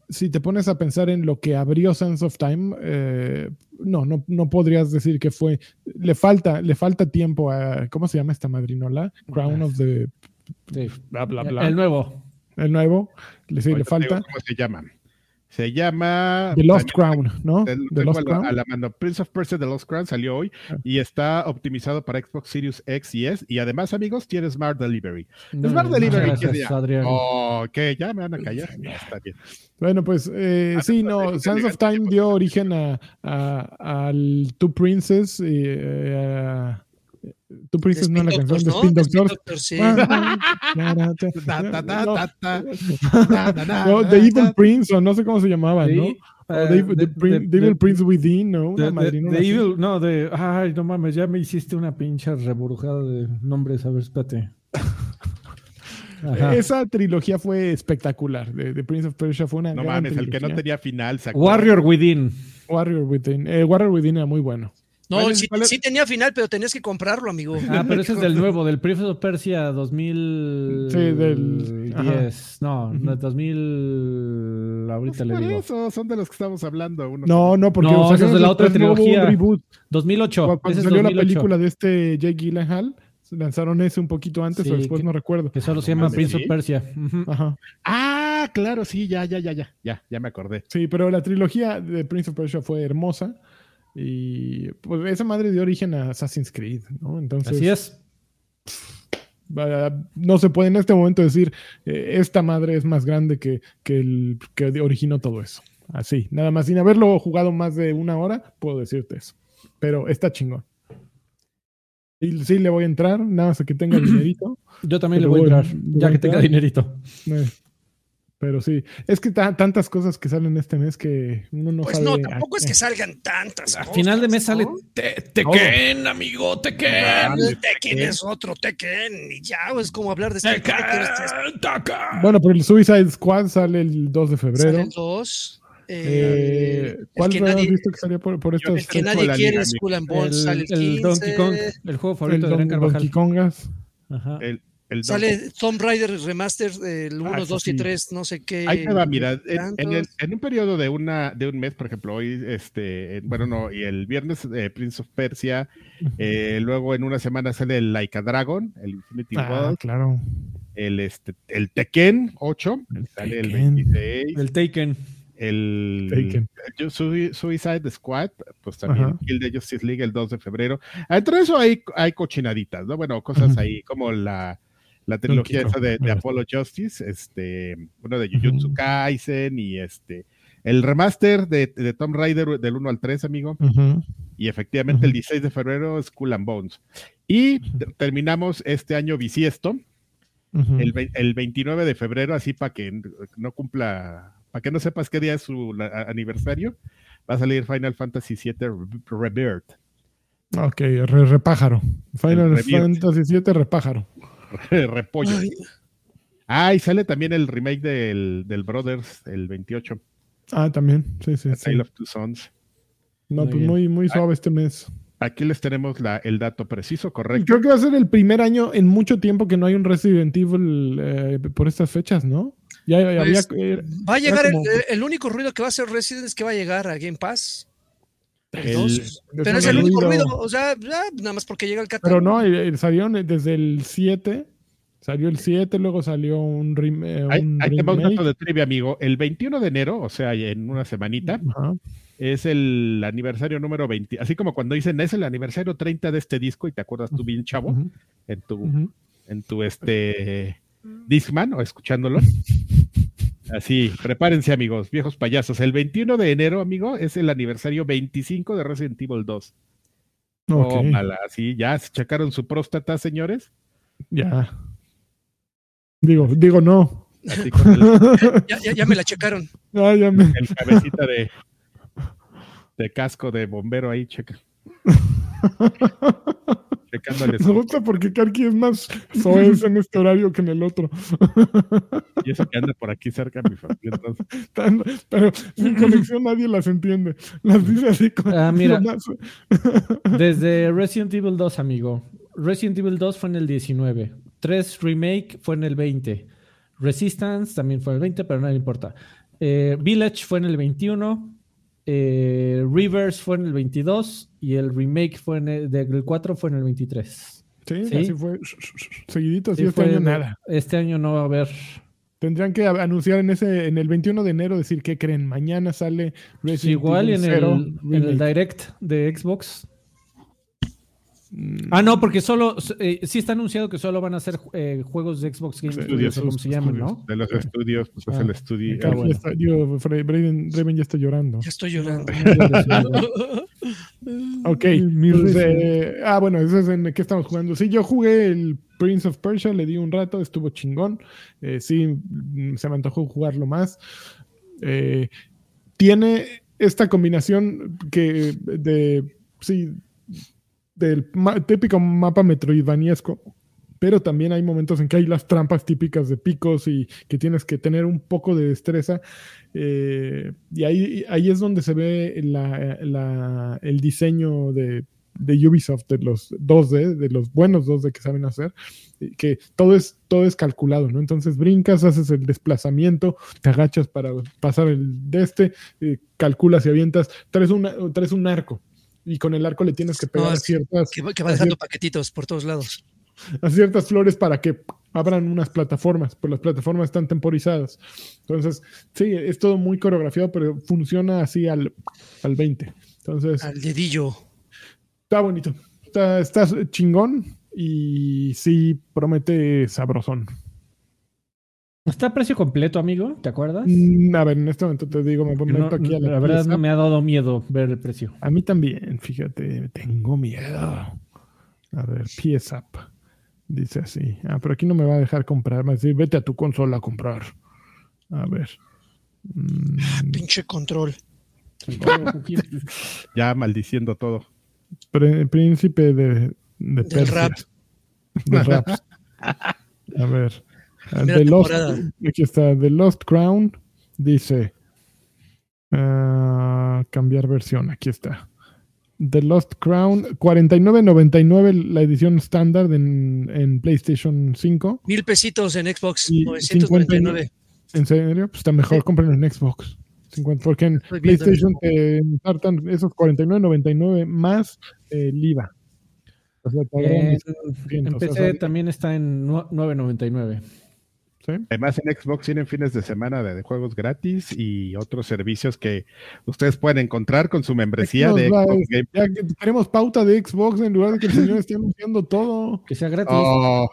si te pones a pensar en lo que abrió Sands of Time, eh, no, no, no podrías decir que fue. Le falta, le falta tiempo a. ¿Cómo se llama esta madrinola? Crown of the. Sí. Bla, bla, bla. El nuevo. El nuevo. Le, falta. ¿Cómo se llama? Se llama. The Lost también- Crown, ¿no? el- The Lost a la- Crown. a la mano. Prince of Persia The Lost Crown salió hoy Ah. y está optimizado para Xbox Series X y S. Y además, amigos, tiene Smart Delivery. No, Smart no, Delivery, gracias. Adrián. Oh, ¿qué? ¿Ya me van a callar? Está bien. Bueno, pues eh, Ah, sí, no, Sands of Time dio origen a, a- al Two Princes y eh, a- No Spin la canción de Spin Doctors. Sí. Ta, The Evil. Prince o no sé cómo se llamaban, Sí. ¿no? Eh, the Devil de- Prince Within, ¿no? Una así. Evil, no, de. Ay, no mames, ya me hiciste una pinche reburujada de nombres. A ver, espérate. Ajá. Esa trilogía fue espectacular. De Prince of Persia fue una No gran mames, el que no trilogía. tenía final. Warrior Within. Warrior Within. Eh, Warrior Within era muy bueno. No, ¿Cuál es- sí, tenía final, pero tenías que comprarlo, amigo. Ah, pero ese es del nuevo, del Prince of Persia 2010. Sí, del- ajá. No, no, Ujú. 2000. Ahorita Pues le digo. eso, son de los que estamos hablando. uno No, no, porque No, o sea, esa es de la otra un trilogía. reboot. 2008. Cuando es salió la 2008, película de este Jake Gyllenhaal, lanzaron ese un poquito antes Sí, o después, que- no recuerdo. Que solo se llama Prince ¿sí? of Persia. Ajá. Ah, claro, sí, ya, ya, ya, ya, ya, ya me acordé. Sí, pero la trilogía de Prince of Persia fue hermosa. Y pues esa madre dio origen a Assassin's Creed, ¿no? Entonces, Así es. no se puede en este momento decir eh, esta madre es más grande que, que el que originó todo eso. Así, nada más, sin haberlo jugado más de una hora, puedo decirte eso. Pero está chingón. Y sí le voy a entrar, nada más que tenga dinerito. Yo también le voy a entrar, ya voy que tenga dinerito. Eh, Pero sí, es que ta- tantas cosas que salen este mes que uno no Pues sabe. no, a- tampoco es eh, que salgan tantas. A final de mes cosas, sale ¿no? Te- Tekken, amigo, Tekken. El Tekken es otro Tekken y ya, es como hablar de Tekken, este Tekken. Bueno, pero el Suicide Squad sale el 2 de Sale febrero. el 2. Eh, ¿Cuál que nadie- visto que salía por, por estos El que nadie quiere liga, es. Skull and Bones. sale El, el el 15. Donkey Kong, el juego el favorito de Don- Adrián Carvajal. Donkey Kongas? Ajá. El, el Sale Tomb Raider Remaster del 1, Ah, eso 2 y sí. 3, no sé qué. Ahí te va, mira, en, en el- en un periodo de una de un mes, por ejemplo, hoy, este, en- bueno, no, y el viernes eh, Prince of Persia, eh, luego en una semana sale el Like a Dragon, el Infinity Ah, World, claro. el, este, el Tekken 8, El sale el Tekken. 26, El Taken. el, Taken. el Sui- Suicide Squad, pues también Ajá. el de Justice League el 2 de febrero. Entre eso hay, hay cochinaditas, ¿no? Bueno, cosas Ujú. ahí como la, la trilogía esa de, Apollo Justice, este, uno de Jujutsu Kaisen y este, el remaster de, de Tomb Raider del 1 al 3, amigo. Y efectivamente el Ujú. 16 de febrero es Skull and Bones. Y te- terminamos este año bisiesto, el, el 29 de febrero, así para que no cumpla, para que no sepas qué día es su la- aniversario, va a salir Final Fantasy VII Re- Rebirth. Ok, re- repájaro. Final. Fantasy VII, repájaro. Repollo. Ay, Ah, y sale también el remake del, del Brothers, el 28, Ah, también. Sí, sí, A sí. Tale of Two Sons. No, Muy pues bien. muy, muy suave este mes. Aquí les tenemos la, el dato preciso, correcto. creo que va a ser el primer año en mucho tiempo que no hay un Resident Evil eh, por estas fechas, ¿no? Ya ya había. Pues, Va a llegar, el, el único ruido que va a hacer Resident es que va a llegar a Game Pass. El Pero es el único ruido. ruido, o sea, ya, nada más porque llega el Pero catálogo. no, salieron desde el 7. Salió el 7, luego salió un, eh, un te va un remake. dato de trivia, amigo. El 21 de enero, o sea, en una semanita, Ajá. es el aniversario número 20. Así como cuando dicen es el aniversario 30 de este disco y te acuerdas tú bien chavo Ujú, en tu, ujú. en tu este Discman o escuchándolo. Así, prepárense amigos, viejos payasos. El 21 de enero, amigo, es el aniversario 25 de Resident Evil 2. Ok, Tómala, así, ya se checaron su próstata, señores. ya. Digo, digo no. Así con el, Ya, ya- ya me la checaron. Ah, ya me- el cabecita de, de casco de bombero ahí, checa. Me gusta porque Karki es más soez en este horario que en el otro. Y eso que anda por aquí cerca de mi familia. entonces, Tan- Pero sin conexión nadie las entiende. Las dice así con Ah, mira. Desde Resident Evil 2, amigo. Resident Evil 2 fue en el 19. 3 Remake fue en el 20. Resistance también fue en el 20, pero no le importa. Eh, Village fue en el 21. eh, Rivers fue en el 22. Y el remake fue en el, del 4 fue en el 23. Sí, Sí. así fue. Seguidito, así Sí, este fue año en- nada. Este año no va a haber. Tendrían que anunciar en ese, en el 21 de enero, decir que creen, mañana sale Pues Resident igual y Evil en el, 0 en el. Direct de Xbox. Ah, no, porque solo. eh, sí está anunciado que solo van a ser eh, juegos de Xbox Game Studios, o como esos se llaman. ¿no? de los estudios, pues es Ah, el estudio. está Karki bueno. está- Braden- Draven ya está llorando. Ya estoy llorando. Ok. Pues, eh, ah, bueno, eso es en qué estamos jugando. Sí, yo jugué el Prince of Persia, le di un rato, estuvo chingón. Eh, sí, mm, se me antojó jugarlo más. Eh, tiene esta combinación que de, sí, del típico mapa metroidvaniesco, pero también hay momentos en que hay las trampas típicas de picos y que tienes que tener un poco de destreza. eh, y ahí, ahí es donde se ve la- la- el diseño de, de Ubisoft, de los 2D, de los buenos 2D que saben hacer, que todo es, todo es calculado, ¿no? Entonces brincas, haces el desplazamiento, te agachas para pasar el de este, eh, calculas y avientas, traes, una, traes un arco. Y con el arco le tienes que pegar No, a es- ciertas, Que, va- que va dejando paquetitos por todos lados. a ciertas flores para que abran unas plataformas, pues las plataformas están temporizadas. Entonces, sí, es todo muy coreografiado, pero funciona así al, al 20. Entonces, Al dedillo. está bonito. Está, está chingón y sí promete sabrosón. Está a precio completo, amigo, ¿te acuerdas? Mm, A ver, en este momento te digo, me meto no- aquí a la, la verdad pieza. no me ha dado miedo ver el precio. A mí también, fíjate, tengo miedo. A ver, PS Up. Dice así. Ah, pero aquí no me va a dejar comprar. Me decir, vete a tu consola a comprar. A ver. Mm, Pinche control. Ya maldiciendo todo. Pre- príncipe de, de Persia. rap. De raps. A ver. Ah, The Lost, aquí está. The Lost Crown. Dice. ah, cambiar versión. Aquí está. The Lost Crown. 49.99 la edición estándar en, en PlayStation 5. Mil pesitos en Xbox. Y 999. ¿En serio? Pues está mejor, Sí. en Xbox. 50, porque en Estoy PlayStation te ensartan esos 49.99 más eh, el IVA. O sea, te agarran En, mis en 600, o PC sea, también está en nue- 9.99. ¿sí? Además, en Xbox tienen fines de semana de, de juegos gratis y otros servicios que ustedes pueden encontrar con su membresía Aquí de Xbox Game Ya que tenemos pauta de Xbox en lugar de que el señor esté anunciando todo. Que sea gratis. Oh.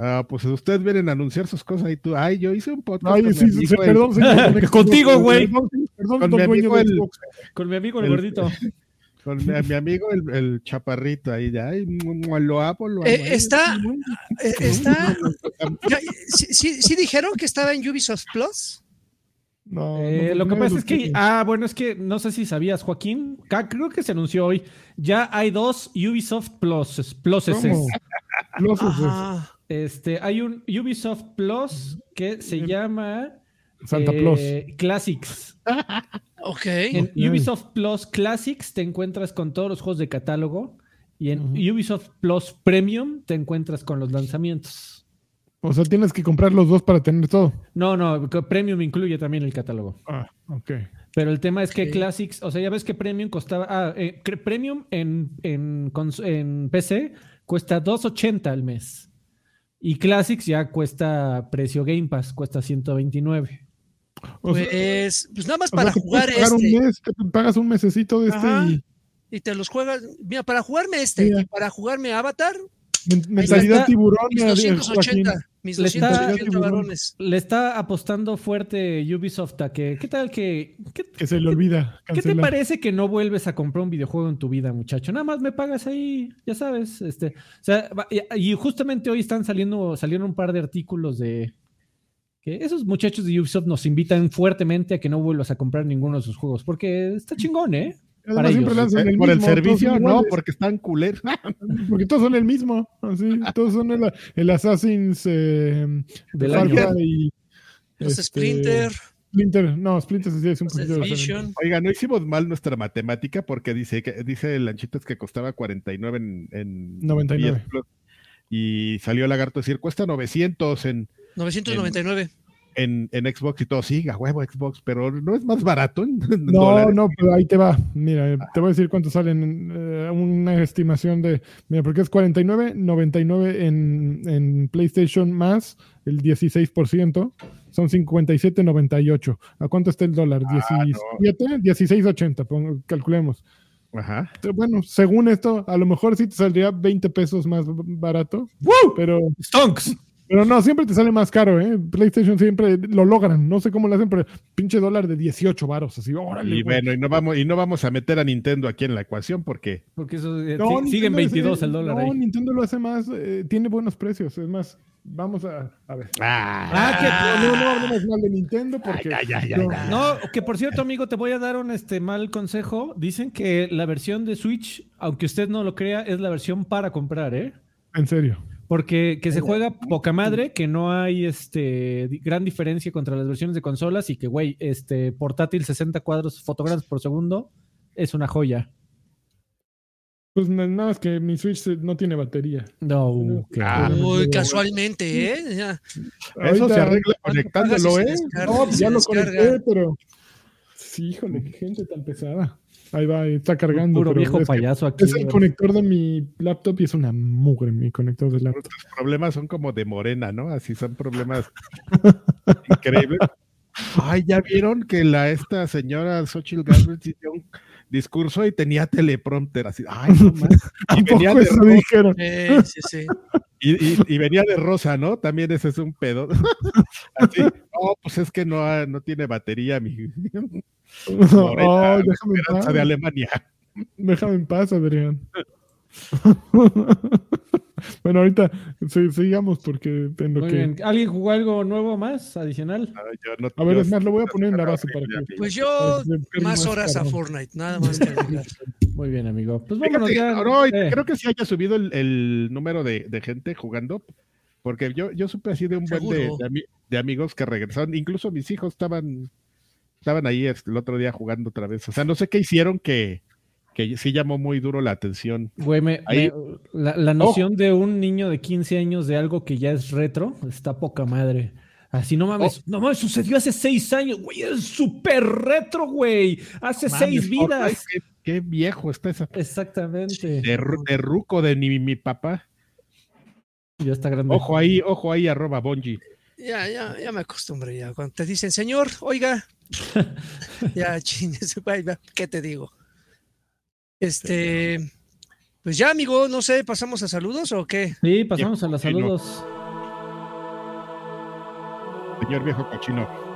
Ah, pues ustedes vienen a anunciar sus cosas y tú, ay, yo hice un podcast Ay, con sí, mi sí, amigo, sí, el- perdón, señor, don Xbox, Contigo, güey. Perdón, perdón, Con mi amigo el- Xbox. Con mi amigo el, el- gordito. con mi, mi amigo el, el chaparrito ahí, mu- mu- lo amo, lo amo. Eh, Ay, está- Eh, está. Ya, sí, sí- sí dijeron que estaba en Ubisoft Plus. No, Eh, no, lo que no, pasa es que, ah, bueno, es que no sé si sabías, Joaquín, creo que se anunció hoy, ya hay dos Ubisoft Plus, Ah, Este, hay un Ubisoft Plus que se llama Santa eh, Claus. Classics. ok. En. Ubisoft Plus Classics te encuentras con todos los juegos de catálogo y en. Ubisoft Plus Premium te encuentras con los lanzamientos. O sea, tienes que comprar los dos para tener todo. No, no, Premium incluye también el catálogo. Ah, ok. Pero el tema es que. Classics, o sea, ya ves que Premium costaba. Ah, eh, Premium en, en, en PC cuesta 2.80 al mes. Y Classics ya cuesta precio Game Pass, cuesta 129. Pues, pues nada más o sea, para jugar este. un mes, te pagas un mesecito de este y Y te los juegas. Mira, para jugarme este Mira. y para jugarme Avatar, men- mentalidad está. tiburón. mis eh, 280. Joaquín. Mis Le está- 280 varones. Le está apostando fuerte Ubisoft a que. ¿Qué tal que.? ¿Qué, Que se le olvida. qué te parece que no vuelves a comprar un videojuego en tu vida, muchacho? Nada más me pagas ahí, ya sabes. Este, o sea, y justamente hoy están saliendo, salieron un par de artículos de que esos muchachos de Ubisoft nos invitan fuertemente a que no vuelvas a comprar ninguno de sus juegos, porque está chingón, ¿eh? Además, para siempre ellos. lanzan Eh, el por el mismo, servicio, no, porque están culeros. porque todos son el mismo. Así, todos son el, el Assassin's eh, Del Far año. Y, Los este, Splinter, Splinter, no, Splinter sí es un poquito. Oiga, no hicimos mal nuestra matemática porque dice que dice Lanchitas que costaba 49 en, en 99. PS Plus. y salió Lagarto a decir cuesta 900 en, 999. en, en Xbox y todo, sí, a huevo Xbox, pero no es más barato en No, dólares? no, pero ahí te va. Mira, eh, te voy a decir cuánto salen. eh, una estimación de. Mira, porque es 49, 99 en, en PlayStation más el 16%. Son 57, 98. ¿A cuánto está el dólar? Ah, 17, 16.80. pon- Calculemos. Ajá. Bueno, según esto, a lo mejor sí te saldría 20 pesos más barato. Pero, Stonks. Pero no, siempre te sale más caro, ¿eh? PlayStation siempre lo logran. No sé cómo lo hacen, pero pinche dólar de 18 varos. Así, órale. Y bueno, y no vamos y no vamos a meter a Nintendo aquí en la ecuación porque Porque eso eh, No, siguen Nintendo 22 hace- el dólar no, ahí. Nintendo lo hace más, eh, tiene buenos precios. Es más, vamos a, a ver. Ah, Ah, que no, no hablemos mal de Nintendo porque. ya, ya, ya, no, ya. No, que por cierto, amigo, te voy a dar un este mal consejo. Dicen que la versión de Switch, aunque usted no lo crea, es la versión para comprar, ¿eh? En serio. Porque que se juega poca madre, que no hay este gran diferencia contra las versiones de consolas y que, güey, este portátil 60 cuadros fotogramas por segundo es una joya. Pues na- nada más que mi Switch no tiene batería. No. Muy casualmente, ¿eh? Ya. Eso se arregla conectándolo, ¿eh? No, se ya lo conecté, pero. Sí, híjole, qué gente tan pesada. Ahí va, está cargando. puro pero viejo es payaso aquí. Es el conector de mi laptop y es una mugre mi conector de laptop. Los problemas son como de morena, ¿no? Así son problemas increíbles. Ay, ya vieron que la esta señora Xochitl Galvez hizo un discurso y tenía teleprompter así. Ay, no más. ¿A Y venía de rosa, dijeron? Eh, sí, sí. y, y- y venía de rosa, ¿no? También ese es un pedo. Así, no, pues es que no, no tiene batería, mi morena, Oh, déjame en esperanza paz. de Alemania. Déjame en paz, Adrián. bueno, ahorita sí, sigamos porque en lo Muy que. bien. ¿Alguien jugó algo nuevo más, adicional? Yo no- A ver, yo- es más, lo voy a poner en la base para que. Pues yo que más horas a. Fortnite, nada más que. Muy bien, amigo. Pues Fíjate, vámonos ya. no, y Eh, creo que sí haya subido el, el número de, de gente jugando, porque yo, yo supe así de un buen de, Seguro. de ami- de amigos que regresaron, incluso mis hijos estaban, estaban ahí el otro día jugando otra vez. O sea, no sé qué hicieron que, que sí llamó muy duro la atención. Güey, me- la, la noción de un niño de 15 años de algo que ya es retro está poca madre. Así no mames, no mames, sucedió hace seis años, güey, es súper retro, güey. Hace Mames, seis vidas. Qué, qué viejo está esa. Exactamente. De, de ruco de mi, mi papá. Ya está grande. Ojo ahí, ojo ahí, arroba Bonji. Ya, ya, ya me acostumbré ya. Cuando te dicen, señor, oiga, ya, chingues, ¿qué te digo? Este, pues ya, amigo, no sé, ¿pasamos a saludos o qué? Sí, pasamos a los cochino. saludos. Señor viejo cochino.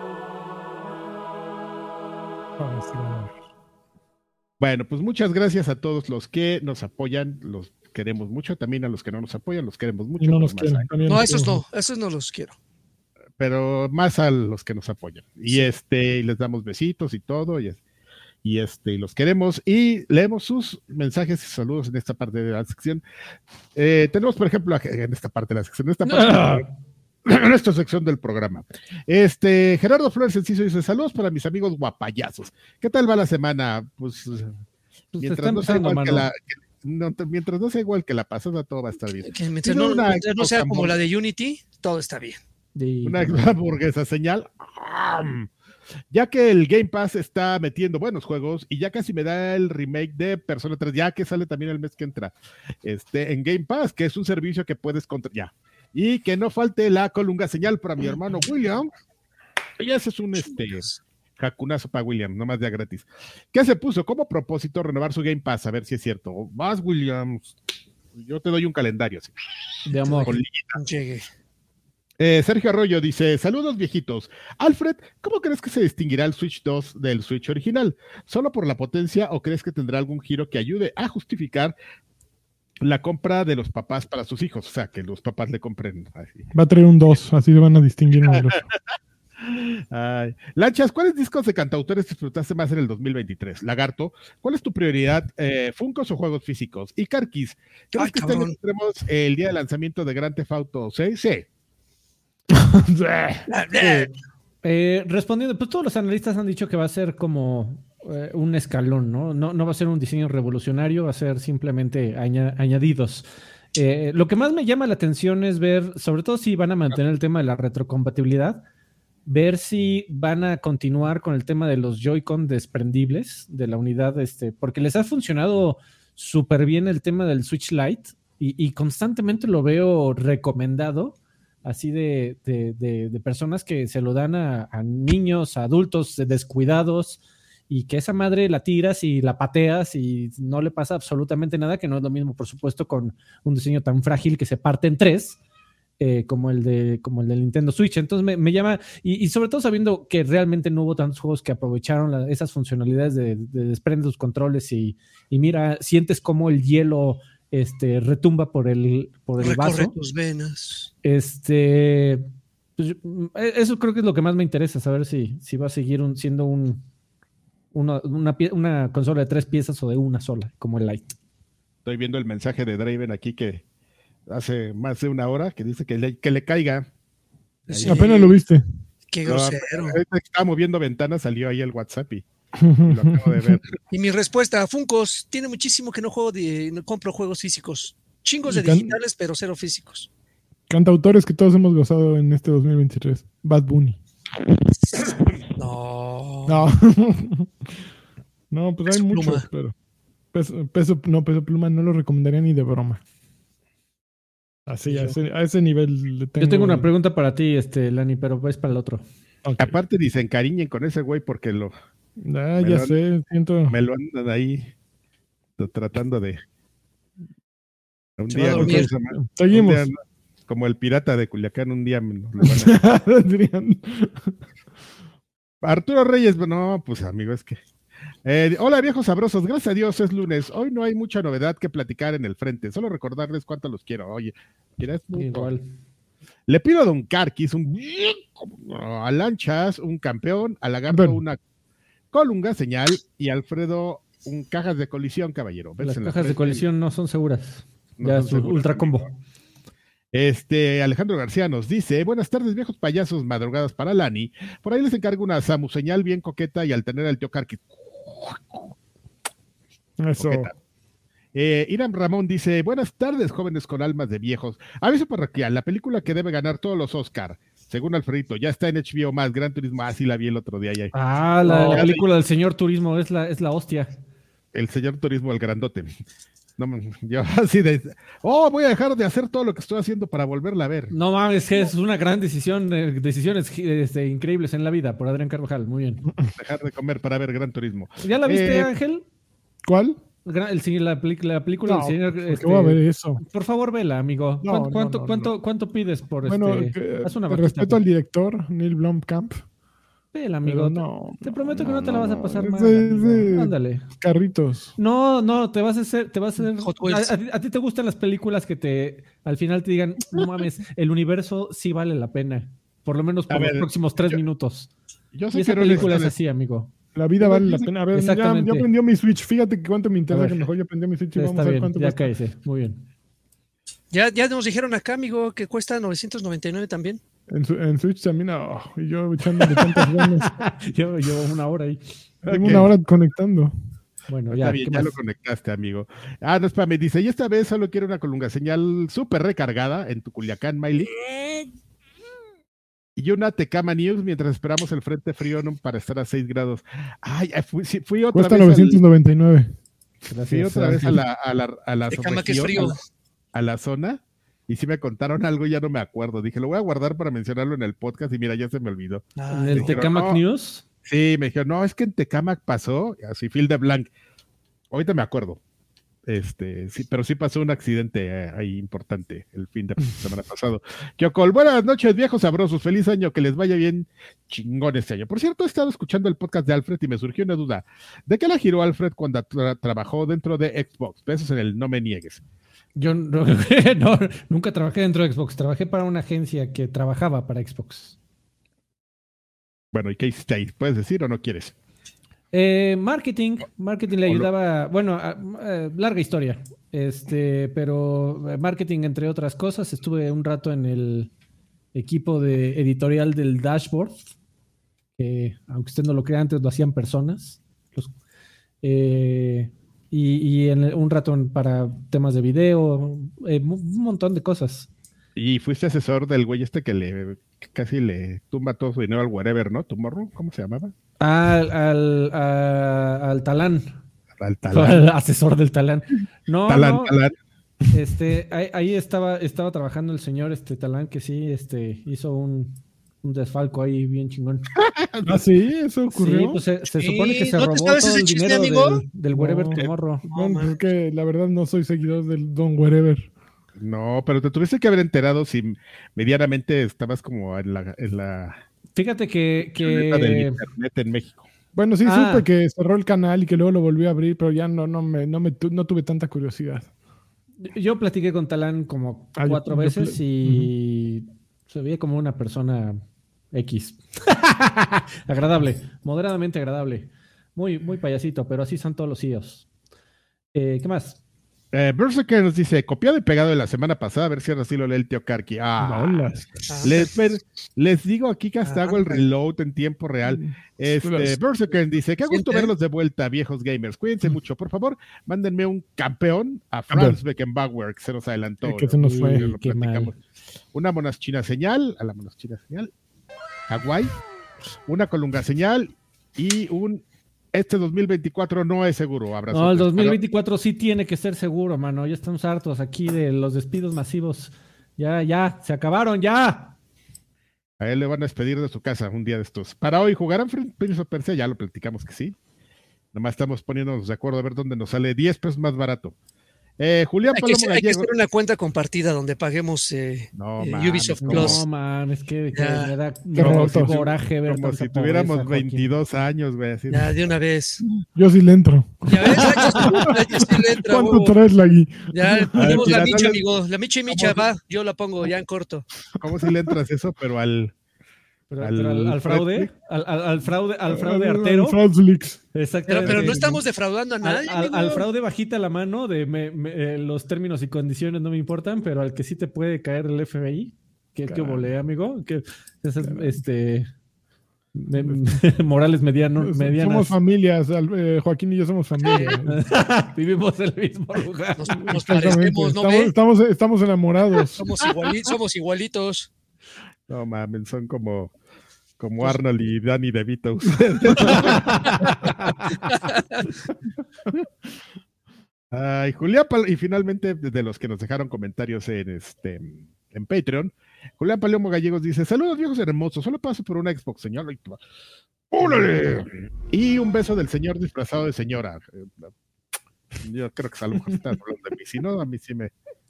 Bueno, pues muchas gracias a todos los que nos apoyan, los queremos mucho, también a los que no nos apoyan, los queremos mucho, no quieren. esos no, esos no los quiero. Pero más a los que nos apoyan. Y este, y les damos besitos y todo, y, y este, y los queremos, y leemos sus mensajes y saludos en esta parte de la sección. Eh, tenemos, por ejemplo, en esta parte de la sección, en esta parte en esta sección del programa. Este, Gerardo Flores Enciso dice: Saludos para mis amigos guapayazos. ¿Qué tal va la semana? Pues Pues mientras no sea igual que la, que- no, t- mientras no sea igual que la pasada, todo va a estar bien. Que mientras no, una mientras no sea como la de Unity, todo está bien. Y- Una hamburguesa señal. Ya que el Game Pass está metiendo buenos juegos y ya casi me da el remake de Persona 3, ya que sale también el mes que entra, este, en Game Pass, que es un servicio que puedes contra ya. Y que no falte la colunga señal para mi hermano William. Y ese es un este jacunazo para William, nomás de gratis. ¿Qué se puso como propósito renovar su Game Pass? A ver si es cierto. Vas, William. Yo te doy un calendario. así, de amor. con. Eh, Sergio Arroyo dice: Saludos viejitos. Alfred, ¿cómo crees que se distinguirá el Switch 2 del Switch original? ¿Solo por la potencia o crees que tendrá algún giro que ayude a justificar la compra de los papás para sus hijos? O sea, que los papás le compren. así. Va a traer un 2, así se van a distinguir uno del otro. Ay. Lanchas, ¿cuáles discos de cantautores disfrutaste más en el 2023? Lagarto, ¿cuál es tu prioridad? Eh, ¿Funcos o juegos físicos? Y Carquis, ¿crees Ay, que cabrón. tendremos el día de lanzamiento de Grand Theft Auto 6? Sí. Eh, respondiendo, pues todos los analistas han dicho que va a ser como eh, un escalón, ¿no? ¿no? No va a ser un diseño revolucionario, va a ser simplemente aña- añadidos. Eh, lo que más me llama la atención es ver, sobre todo si van a mantener el tema de la retrocompatibilidad, ver si van a continuar con el tema de los Joy-Con desprendibles de la unidad, este, porque les ha funcionado súper bien el tema del Switch Lite y, y constantemente lo veo recomendado así de, de- de- personas que se lo dan a, niños, a adultos descuidados y que esa madre la tiras y la pateas y no le pasa absolutamente nada, que no es lo mismo, por supuesto, con un diseño tan frágil que se parte en tres. eh, como el de como el Nintendo Switch. Entonces me, me llama, y, y sobre todo sabiendo que realmente no hubo tantos juegos que aprovecharon esas funcionalidades de, de desprende controles y, y mira, sientes como el hielo este, retumba por el, por el Recorre vaso. tus venas. Este, pues, e- eso creo que es lo que más me interesa, saber si, si va a seguir un- siendo un, una, una pie- una consola de tres piezas o de una sola, como el Lite. Estoy viendo el mensaje de Draven aquí que hace más de una hora que dice que le, que le caiga. Sí, Apenas lo viste. Qué No, grosero. ahorita que estaba moviendo ventanas, salió ahí el WhatsApp y lo acabo de ver. Y mi respuesta, Funcos, tiene muchísimo que no juego de, no compro juegos físicos. Chingos de digitales, pero cero físicos. Cantautores que todos hemos gozado en este 2023. Bad Bunny. No. No. no, pues Peso hay muchos, Pluma. pero. Peso, peso- no, peso pluma no lo recomendaría ni de broma. Así, a ese, a ese nivel le tengo. Yo tengo una pregunta para ti, este, Lani, pero es para el otro. Ok. Aparte ni se encariñen con ese güey porque lo, Ah, me ya lo- sé, siento. me lo andan ahí tratando de... Un día, Seguimos. día, como el pirata de Culiacán, un día me lo van a-. Arturo Reyes, no, pues amigo, es que. Eh, hola viejos sabrosos, gracias a Dios es lunes. Hoy no hay mucha novedad que platicar en el frente, solo recordarles cuánto los quiero. Oye, mira, es muy- Igual. Le pido a Don Carquis un a Lanchas, un campeón, a Lagarto Bueno. una colunga señal y Alfredo un cajas de colisión, caballero. Las la cajas de colisión no son seguras. No ya son su seguras, ultra combo. amigo. Este, Alejandro García nos dice, buenas tardes, viejos payasos, madrugadas para Lani. Por ahí les encargo una Samu señal bien coqueta y al tener al tío Carquis. Eso. Coqueta. Eh, Iram Ramón dice, buenas tardes, jóvenes con almas de viejos. Aviso parroquial, la película que debe ganar todos los Oscar, según Alfredito, ya está en HBO más, Gran Turismo, así la vi el otro día, ya. Ah, la, película del señor turismo es la, es la hostia. el señor Turismo, el grandote. No, yo así de, oh, voy a dejar de hacer todo lo que estoy haciendo para volverla a ver. No mames, que es una gran decisión, eh, decisiones este, increíbles en la vida por Adrián Carvajal. Muy bien. Dejar de comer para ver Gran Turismo. ¿Ya la viste, Eh, Ángel? ¿Cuál? El se- la, película No, del señor. ¿por qué este, voy a ver eso? por favor, vela, amigo. No, ¿Cuánto, no, cuánto, no, cuánto, cuánto pides por Bueno, este? haz una te vaquita, respeto al director, Neil Blomkamp. Vela, amigo. No, te prometo que no te la vas a pasar mal. Ándale. Carritos. No, no, te vas a hacer, te vas a hacer. Hot A, ti- a ti te gustan las películas que te al final te digan, no mames, el universo sí vale la pena. Por lo menos por los ver, próximos tres yo- minutos. Yo Y sé esa que película es así, amigo. La vida vale la pena. A ver, ya, ya prendió mi Switch. Fíjate que cuánto me interesa que mejor ya prendió mi Switch y vamos a ver bien, cuánto ya cállese. Muy bien. Ya, ya nos dijeron acá, amigo, que cuesta 999 también. En, su- en Switch también, oh, y yo echándole tantas ganas. Llevo, llevo una hora ahí. Tengo una hora conectando. Bueno, Está ya. bien, ¿qué ya lo conectaste, amigo. Ah, no, espérame, dice, y esta vez solo quiero una colunga señal súper recargada en tu Culiacán, Miley. Y una Tecama News mientras esperamos el frente frío ¿no? para estar a 6 grados. Ay, fui, fui otra Cuesta vez. al- 999. fui otra vez a la, a la, a la De cama que es frío. a la- a la zona y sí me contaron algo y ya no me acuerdo. Dije, lo voy a guardar para mencionarlo en el podcast y mira, ya se me olvidó. Ah, En el Tecamac no. News. Sí, me dijeron, no, es que en Tecamac pasó, así, Phil de Blanc. Ahorita me acuerdo. Este, sí, pero sí pasó un accidente eh, ahí importante el fin de semana pasado. Kyokol, buenas noches, viejos sabrosos. Feliz año, que les vaya bien chingón este año. Por cierto, he estado escuchando el podcast de Alfred y me surgió una duda. ¿De qué la giró Alfred cuando tra- trabajó dentro de Xbox? Besos en el no me niegues. Yo no, no, nunca trabajé dentro de Xbox. Trabajé para una agencia que trabajaba para Xbox. Bueno, ¿y qué hiciste ahí? ¿Puedes decir o no quieres? Eh, marketing, marketing le ayudaba, bueno, a- eh, larga historia, este, pero eh, marketing entre otras cosas, estuve un rato en el equipo de editorial del dashboard, que aunque usted no lo crea, antes lo hacían personas, los- eh, y, y en el- un rato para temas de video, eh, un montón de cosas. Y fuiste asesor del güey este que le que casi le tumba todo su dinero al wherever, ¿no? Tomorrow, ¿cómo se llamaba? Al, al, a- al talán, Al talán. al asesor del talán. No, Talán, no, talán. Este, ahí, ahí estaba, estaba trabajando el señor este Talán, que sí, este, hizo un, un desfalco ahí bien chingón. Ah, sí, eso ocurrió. Sí, pues se, supone que se ¿no robó todo el chiste, dinero amigo? del, del Wherever No. Tomorrow. Bueno, es que la verdad no soy seguidor del Don Wherever. No, pero te tuviste que haber enterado si medianamente estabas como en la, en la Fíjate que, chuleta del que internet en México. Bueno, sí Ah. supe que cerró el canal y que luego lo volvió a abrir, pero ya no, no, me, no, me tu- no tuve tanta curiosidad. Yo platiqué con Talán como Ah, cuatro yo veces y se veía como una persona X. agradable, moderadamente agradable. Muy, muy payasito, pero así son todos los CEOs. Eh, ¿Qué más? Eh, Berserker nos dice, copiado y pegado de la semana pasada, a ver si ahora sí lo lee el tío Karki. Ah, Bolas. Ah, les, ver- les digo aquí que hasta Ah, hago el reload en tiempo real. Este, Las- Berserker dice, qué gusto verlos de vuelta, viejos gamers. Cuídense mucho, por favor, mándenme un campeón a. Franz Beckenbauer, que se nos adelantó. Eh, que se nos fue. Lo Qué mal. platicamos. Una monaschina señal, a la monaschina señal, Hawái, una colunga señal y un este 2024 no es seguro. Abrazo. No, el 2024 sí tiene que ser seguro, mano. Ya estamos hartos aquí de los despidos masivos. Ya, ya, se acabaron, ya. A él le van a despedir de su casa un día de estos. Para hoy, ¿jugarán Prince of Persia? Ya lo platicamos que sí. Nomás estamos poniéndonos de acuerdo a ver dónde nos sale 10 pesos más barato. Eh, Julián Hay que, Palomo hay que hacer una cuenta compartida donde paguemos eh, No, eh, Ubisoft Plus. No, man, es que, que me da coraje ver Como si tuviéramos pobreza, Joaquín. 22 años, güey. así de- Ya, de una vez. Yo sí le entro. Ya ves, que sí- que le entra, ¿Cuánto traes, Lagui? Ya ponemos la mira, micha, amigo. La micha y micha va, yo la pongo ya en corto. ¿Cómo si le entras eso? Pero al. Pero, Al- pero al, al fraude, al, al- al fraude, al fraude artero. al Fraudslix. Pero, Exactamente. pero no estamos defraudando a nadie. al- fraude bajita la mano de me- me- eh, los términos y condiciones no me importan, pero al que sí te puede caer el FBI, que, que Caramba. volea, amigo, que es este me- Morales mediano, Somos medianas. familias. al- eh, Joaquín y yo somos familia. Vivimos en el mismo lugar. Nos, nos Exactamente. parecemos, ¿no estamos, estamos, estamos enamorados. Somos, iguali- somos igualitos. No mames, son como. Como Arnold y Danny DeVito. Ay, Julián Pal- y finalmente de los que nos dejaron comentarios en este en Patreon, Julián Palomo Gallegos dice: Saludos viejos hermosos, solo paso por una Xbox, señor. ¡Órale! Y un beso del señor disfrazado de señora. Eh, Yo creo que a lo mejor hablando de mí. Si no, a mí sí me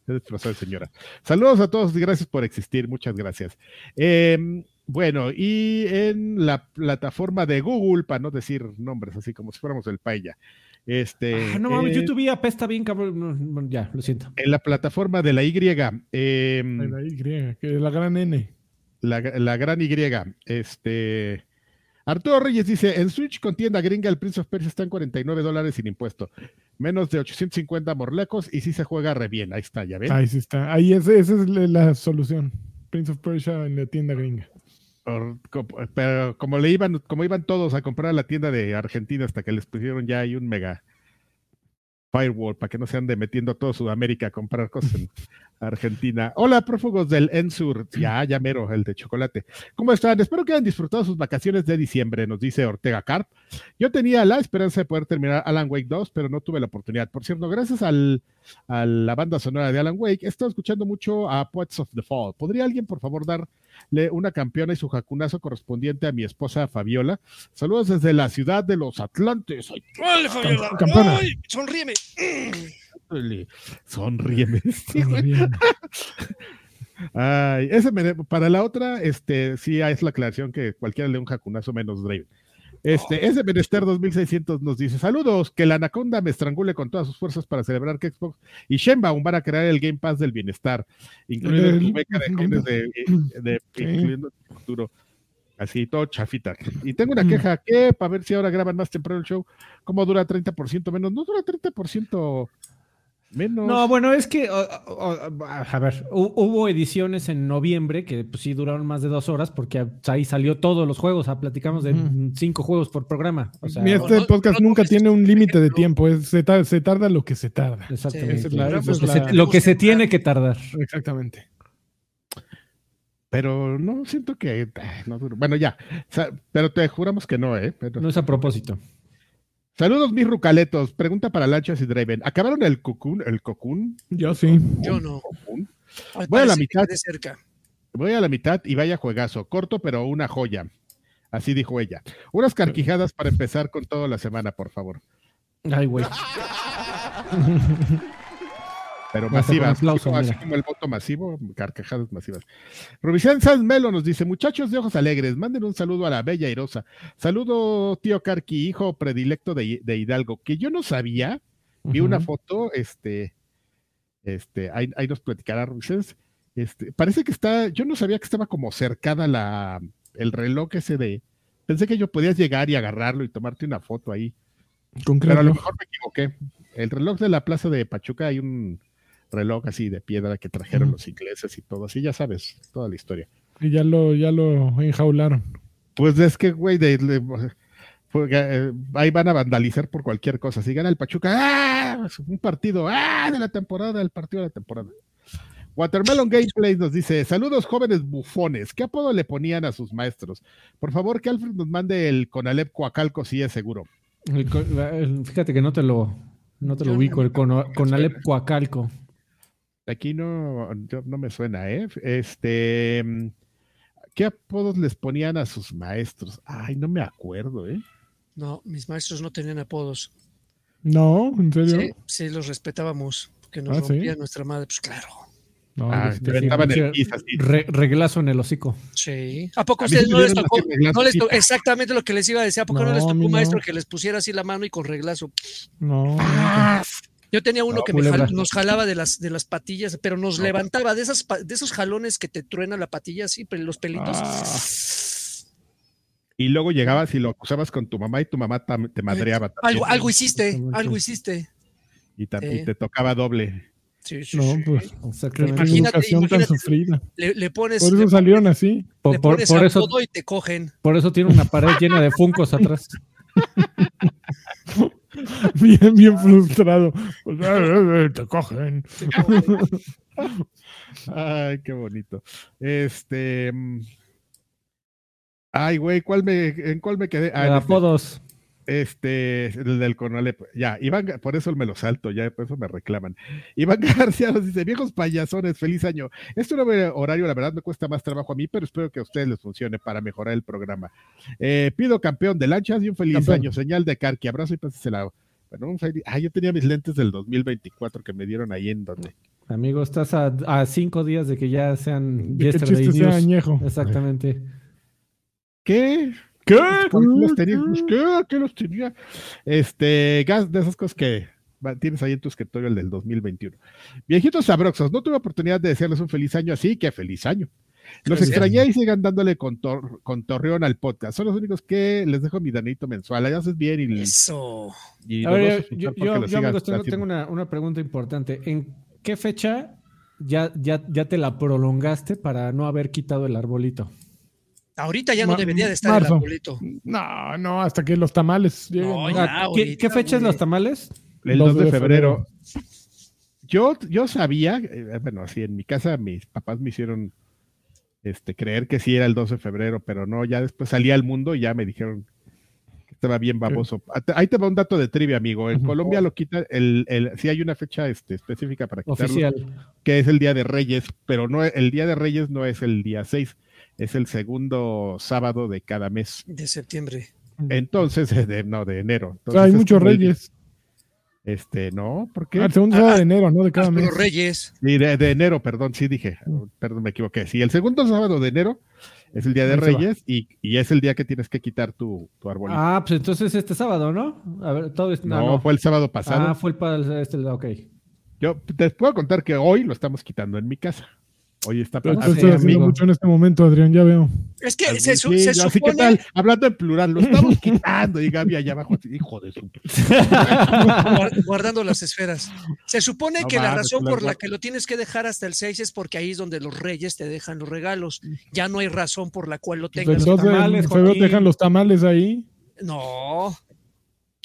he disfrazado de señora. Saludos a todos y gracias por existir. Muchas gracias. Eh, bueno, y en la plataforma de Google, para no decir nombres así como si fuéramos el paella, este, Ah, no mames, eh, YouTube apesta bien, cabrón. Ya, lo siento. en la plataforma de la Y, eh, La Y, que es la gran N. la, la gran Y, este, Arturo Reyes dice, en Switch con tienda gringa el Prince of Persia está en 49 dólares sin impuesto, menos de 850 morlecos y sí se juega re bien, ahí está, ya ven. Ahí sí está. Ahí esa es la solución. Prince of Persia en la tienda gringa. Pero como le iban, como iban todos a comprar a la tienda de Argentina hasta que les pusieron ya ahí un mega firewall para que no se ande metiendo a todo Sudamérica a comprar cosas en Argentina. Hola, prófugos del Ensur. Ya, ya mero, el de chocolate. ¿Cómo están? Espero que hayan disfrutado sus vacaciones de diciembre, nos dice Ortega Carp. Yo tenía la esperanza de poder terminar Alan Wake 2, pero no tuve la oportunidad. Por cierto, gracias al, a la banda sonora de Alan Wake, he estado escuchando mucho a Poets of the Fall. ¿Podría alguien, por favor, darle una campeona y su jacunazo correspondiente a mi esposa Fabiola? Saludos desde la ciudad de los Atlantes. Ay, ¡Órale, Fabiola! Campana. ¡Ay, sonríeme! Sonríeme. Ay, ese me- para la otra, este, sí es la aclaración que cualquiera le un jacunazo menos Draven. Este, ese Menester 2600 nos dice: Saludos, que la anaconda me estrangule con todas sus fuerzas para celebrar que Xbox y Shenbaum van a crear el Game Pass del bienestar, incluyendo El- tu beca de jóvenes de, de- Sí. incluyendo el futuro. Así, todo chafita. Y tengo una Mm. queja que, para ver si ahora graban más temprano el show, ¿cómo dura 30% menos? No dura 30% menos. No, bueno, es que, o- o- a ver, hu- hubo ediciones en noviembre que pues, sí duraron más de dos horas porque ahí salió todos los juegos. O sea, platicamos de cinco juegos por programa. O sea, Mira, este no- podcast no nunca tiene un límite de tiempo. es- se, tar- se tarda lo que se tarda. exactamente. Sí, Esa es la- lo, que la- se, lo que se tiene que tardar. Exactamente. Pero no siento que. duro. bueno, ya. O sea, pero te juramos que no, ¿eh? Pero- No es a propósito. Saludos, mis rucaletos. Pregunta para Lanchas y Draven. ¿Acabaron el Cocoon? ¿El Cocoon? Yo sí. Yo no. Cocoon? Voy a la mitad. cerca. Voy a la mitad y vaya juegazo. Corto, pero una joya. Así dijo ella. Unas carquijadas para empezar con toda la semana, por favor. Ay, güey. Pero Hasta masivas. aplauso, así como el voto masivo, carcajadas masivas. Rubicén Sanz Melo nos dice: Muchachos de ojos alegres, manden un saludo a la bella Irosa. Saludo, tío Carqui, hijo predilecto de, de Hidalgo, que yo no sabía. Vi una foto, este, Este, ahí, ahí nos platicará Ruiz. Este, parece que está, yo no sabía que estaba como cercada la, el reloj ese de, pensé que yo podías llegar y agarrarlo y tomarte una foto ahí, Con pero a lo mejor me equivoqué. El reloj de la plaza de Pachuca hay un reloj así de piedra que trajeron los ingleses y todo así, ya sabes, toda la historia. Y ya lo, ya lo enjaularon. Pues es que, güey, de, de- fue- eh, ahí van a vandalizar por cualquier cosa. Si gana el Pachuca, ¡ah! Un partido, ¡ah! De la temporada, el partido de la temporada. Watermelon Gameplay nos dice: Saludos, jóvenes bufones. ¿Qué apodo le ponían a sus maestros? Por favor, que Alfred nos mande el Conalep Coacalco si es seguro. El co- el- fíjate que no te lo, no te lo ubico, el Conalep. Coacalco. Aquí no, yo- no me suena, ¿eh? Este. mm, ¿Qué apodos les ponían a sus maestros? Ay, no me acuerdo, ¿eh? No, mis maestros no tenían apodos. No, ¿en serio? Sí, sí, los respetábamos, porque nos Ah, ¿sí? rompía nuestra madre, pues claro. No, Ah, te aventaban el sí, pis así. re- reglazo en el hocico. Sí. ¿A poco A ustedes no les tocó? No les tocó- exactamente lo que les iba a decir. ¿A poco no, No, les tocó un no. maestro que les pusiera así la mano y con reglazo? no. Yo tenía uno No, que me jal- nos jalaba de las, de las patillas, pero nos No. levantaba de, esas, de esos jalones que te truena la patilla así, pero los pelitos. Ah. Y luego llegabas y lo acusabas con tu mamá y tu mamá te madreaba. también. Algo, algo hiciste, algo hiciste. y, y te tocaba doble. Sí, sí, No, pues. Exactamente. Qué Imagínate, educación tan imagínate. sufrida. Le, le pones, Por eso le, salieron así. Por, le por- pones por eso, y te cogen. por eso tiene una pared llena de funcos atrás. Bien, bien frustrado. Pues, eh, eh, te cogen. te cogen. Ay, qué bonito. Este. mm, Ay, güey, ¿cuál me, ¿en cuál me quedé? Ah, en este. apodos. Este, el del Conalep. Ya, Iván, por eso me lo salto, ya por eso me reclaman. Iván García nos dice, viejos payasones, feliz año. Este nuevo horario, la verdad, me cuesta más trabajo a mí, pero espero que a ustedes les funcione para mejorar el programa. Eh, pido campeón de lanchas y un feliz Campeón. año. Señal de Carqui, abrazo y pásesela. Bueno, un feliz... Ah, yo tenía mis lentes del 2024 que me dieron ahí en donde. Amigo, estás a, a cinco días de que ya sean De que yesterday chiste sea news. añejo. Exactamente. ¿Qué? ¿Qué? ¿Por qué los tenía? Pues, ¿Qué? ¿Qué los tenía? Este, gas de esas cosas que tienes ahí en tu escritorio el del 2021. Viejitos sabrosos, no tuve oportunidad de desearles un feliz año, así que feliz año. Los extrañé y sigan dándole con, tor- con torreón al podcast. Son los únicos que les dejo mi danito mensual. Ahí haces bien y, Eso. y A ver, yo, yo- yo, amigos, tengo, tengo una, una pregunta importante. ¿En qué fecha ya, ya, ya te la prolongaste para no haber quitado el arbolito? Ahorita ya no debería de estar marzo. el arbolito. No, no, hasta que los tamales lleguen. No, ¿no? ya. Ah, ¿Qué, fecha es los tamales? El 2 de febrero. Yo, yo sabía, eh, bueno, así en mi casa mis papás me hicieron este, creer que sí era el 2 de febrero, pero no, ya después salí al mundo y ya me dijeron que estaba bien baboso. Ah, Ahí te va un dato de trivia, amigo. En. Colombia lo quita, el, el, sí hay una fecha este, específica para quitarlo, Oficial. que es el Día de Reyes, pero no el Día de Reyes no es el día 6, es el segundo sábado de cada mes. De septiembre. Entonces, de, no, de enero. O Entonces, sea, hay muchos reyes. Este, no, ¿por qué? Ah, el segundo Ah, sábado ah, de enero, ¿no? De cada Arturo mes. Reyes. Sí, de, de enero, perdón, sí dije, perdón, me equivoqué. Sí, el segundo sábado de enero es el Día de Ahí. Reyes y, y es el día que tienes que quitar tu, tu arbolito. Ah, pues entonces este sábado, ¿no? A ver, todo es, no, fue el sábado pasado. Ah, fue el este, ok. Yo te puedo contar que hoy lo estamos quitando en mi casa. Hoy está Pero tú estás haciendo mucho en este momento, Adrián, ya veo. Es que se, su- sí, se yo, así que supone. tal, hablando en plural, lo estamos quitando y Gaby allá abajo, así, hijo de su. guar- guardando las esferas. Se supone No que la razón por la que lo tienes que dejar hasta el 6 es porque ahí es donde los reyes te dejan los regalos. Ya no hay razón por la cual lo tengas. Entonces, tamales, en febrero Joaquín. dejan los tamales ahí. No,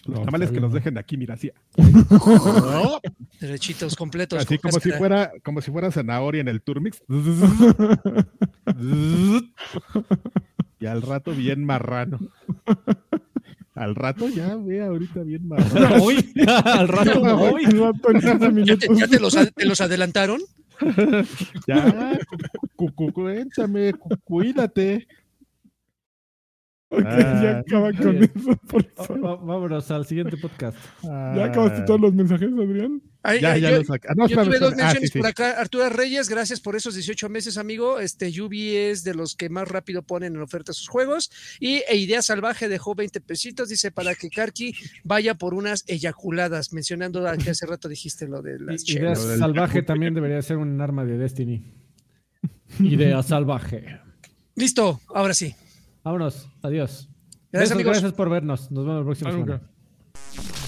Los No, tamales que nos dejen aquí, mira, así. derechitos, completos. Así como si fuera, como si fuera zanahoria en el turmix. y al rato bien marrano. Al rato ya, ve ahorita bien marrano. Hoy, al rato, hoy. El rato en 15 ¿Ya, te, ya te los, ad- te los adelantaron? Ya, cu- cu- cuéntame, cu- cuídate. Ok, ya Ah, acaba muy con bien. eso. por favor. Vámonos al siguiente podcast. ¿Ya acabaste todos los mensajes, Adrián? Ay, Ya, ya yo, lo saca. Ah, no, yo espérame, tuve dos espérame. Ah, menciones sí, sí. por acá. Arturo Reyes, gracias por esos 18 meses, amigo. Este Yubi es de los que más rápido ponen en oferta sus juegos. Y e Idea Salvaje dejó 20 pesitos, dice, para que Karki vaya por unas eyaculadas, mencionando que hace rato dijiste lo de las Idea salvaje también debería ser un arma de Destiny. Idea salvaje. Listo, ahora sí. Vámonos. Adiós. Gracias, Besos, amigos. gracias por vernos. Nos vemos la próxima Hasta semana.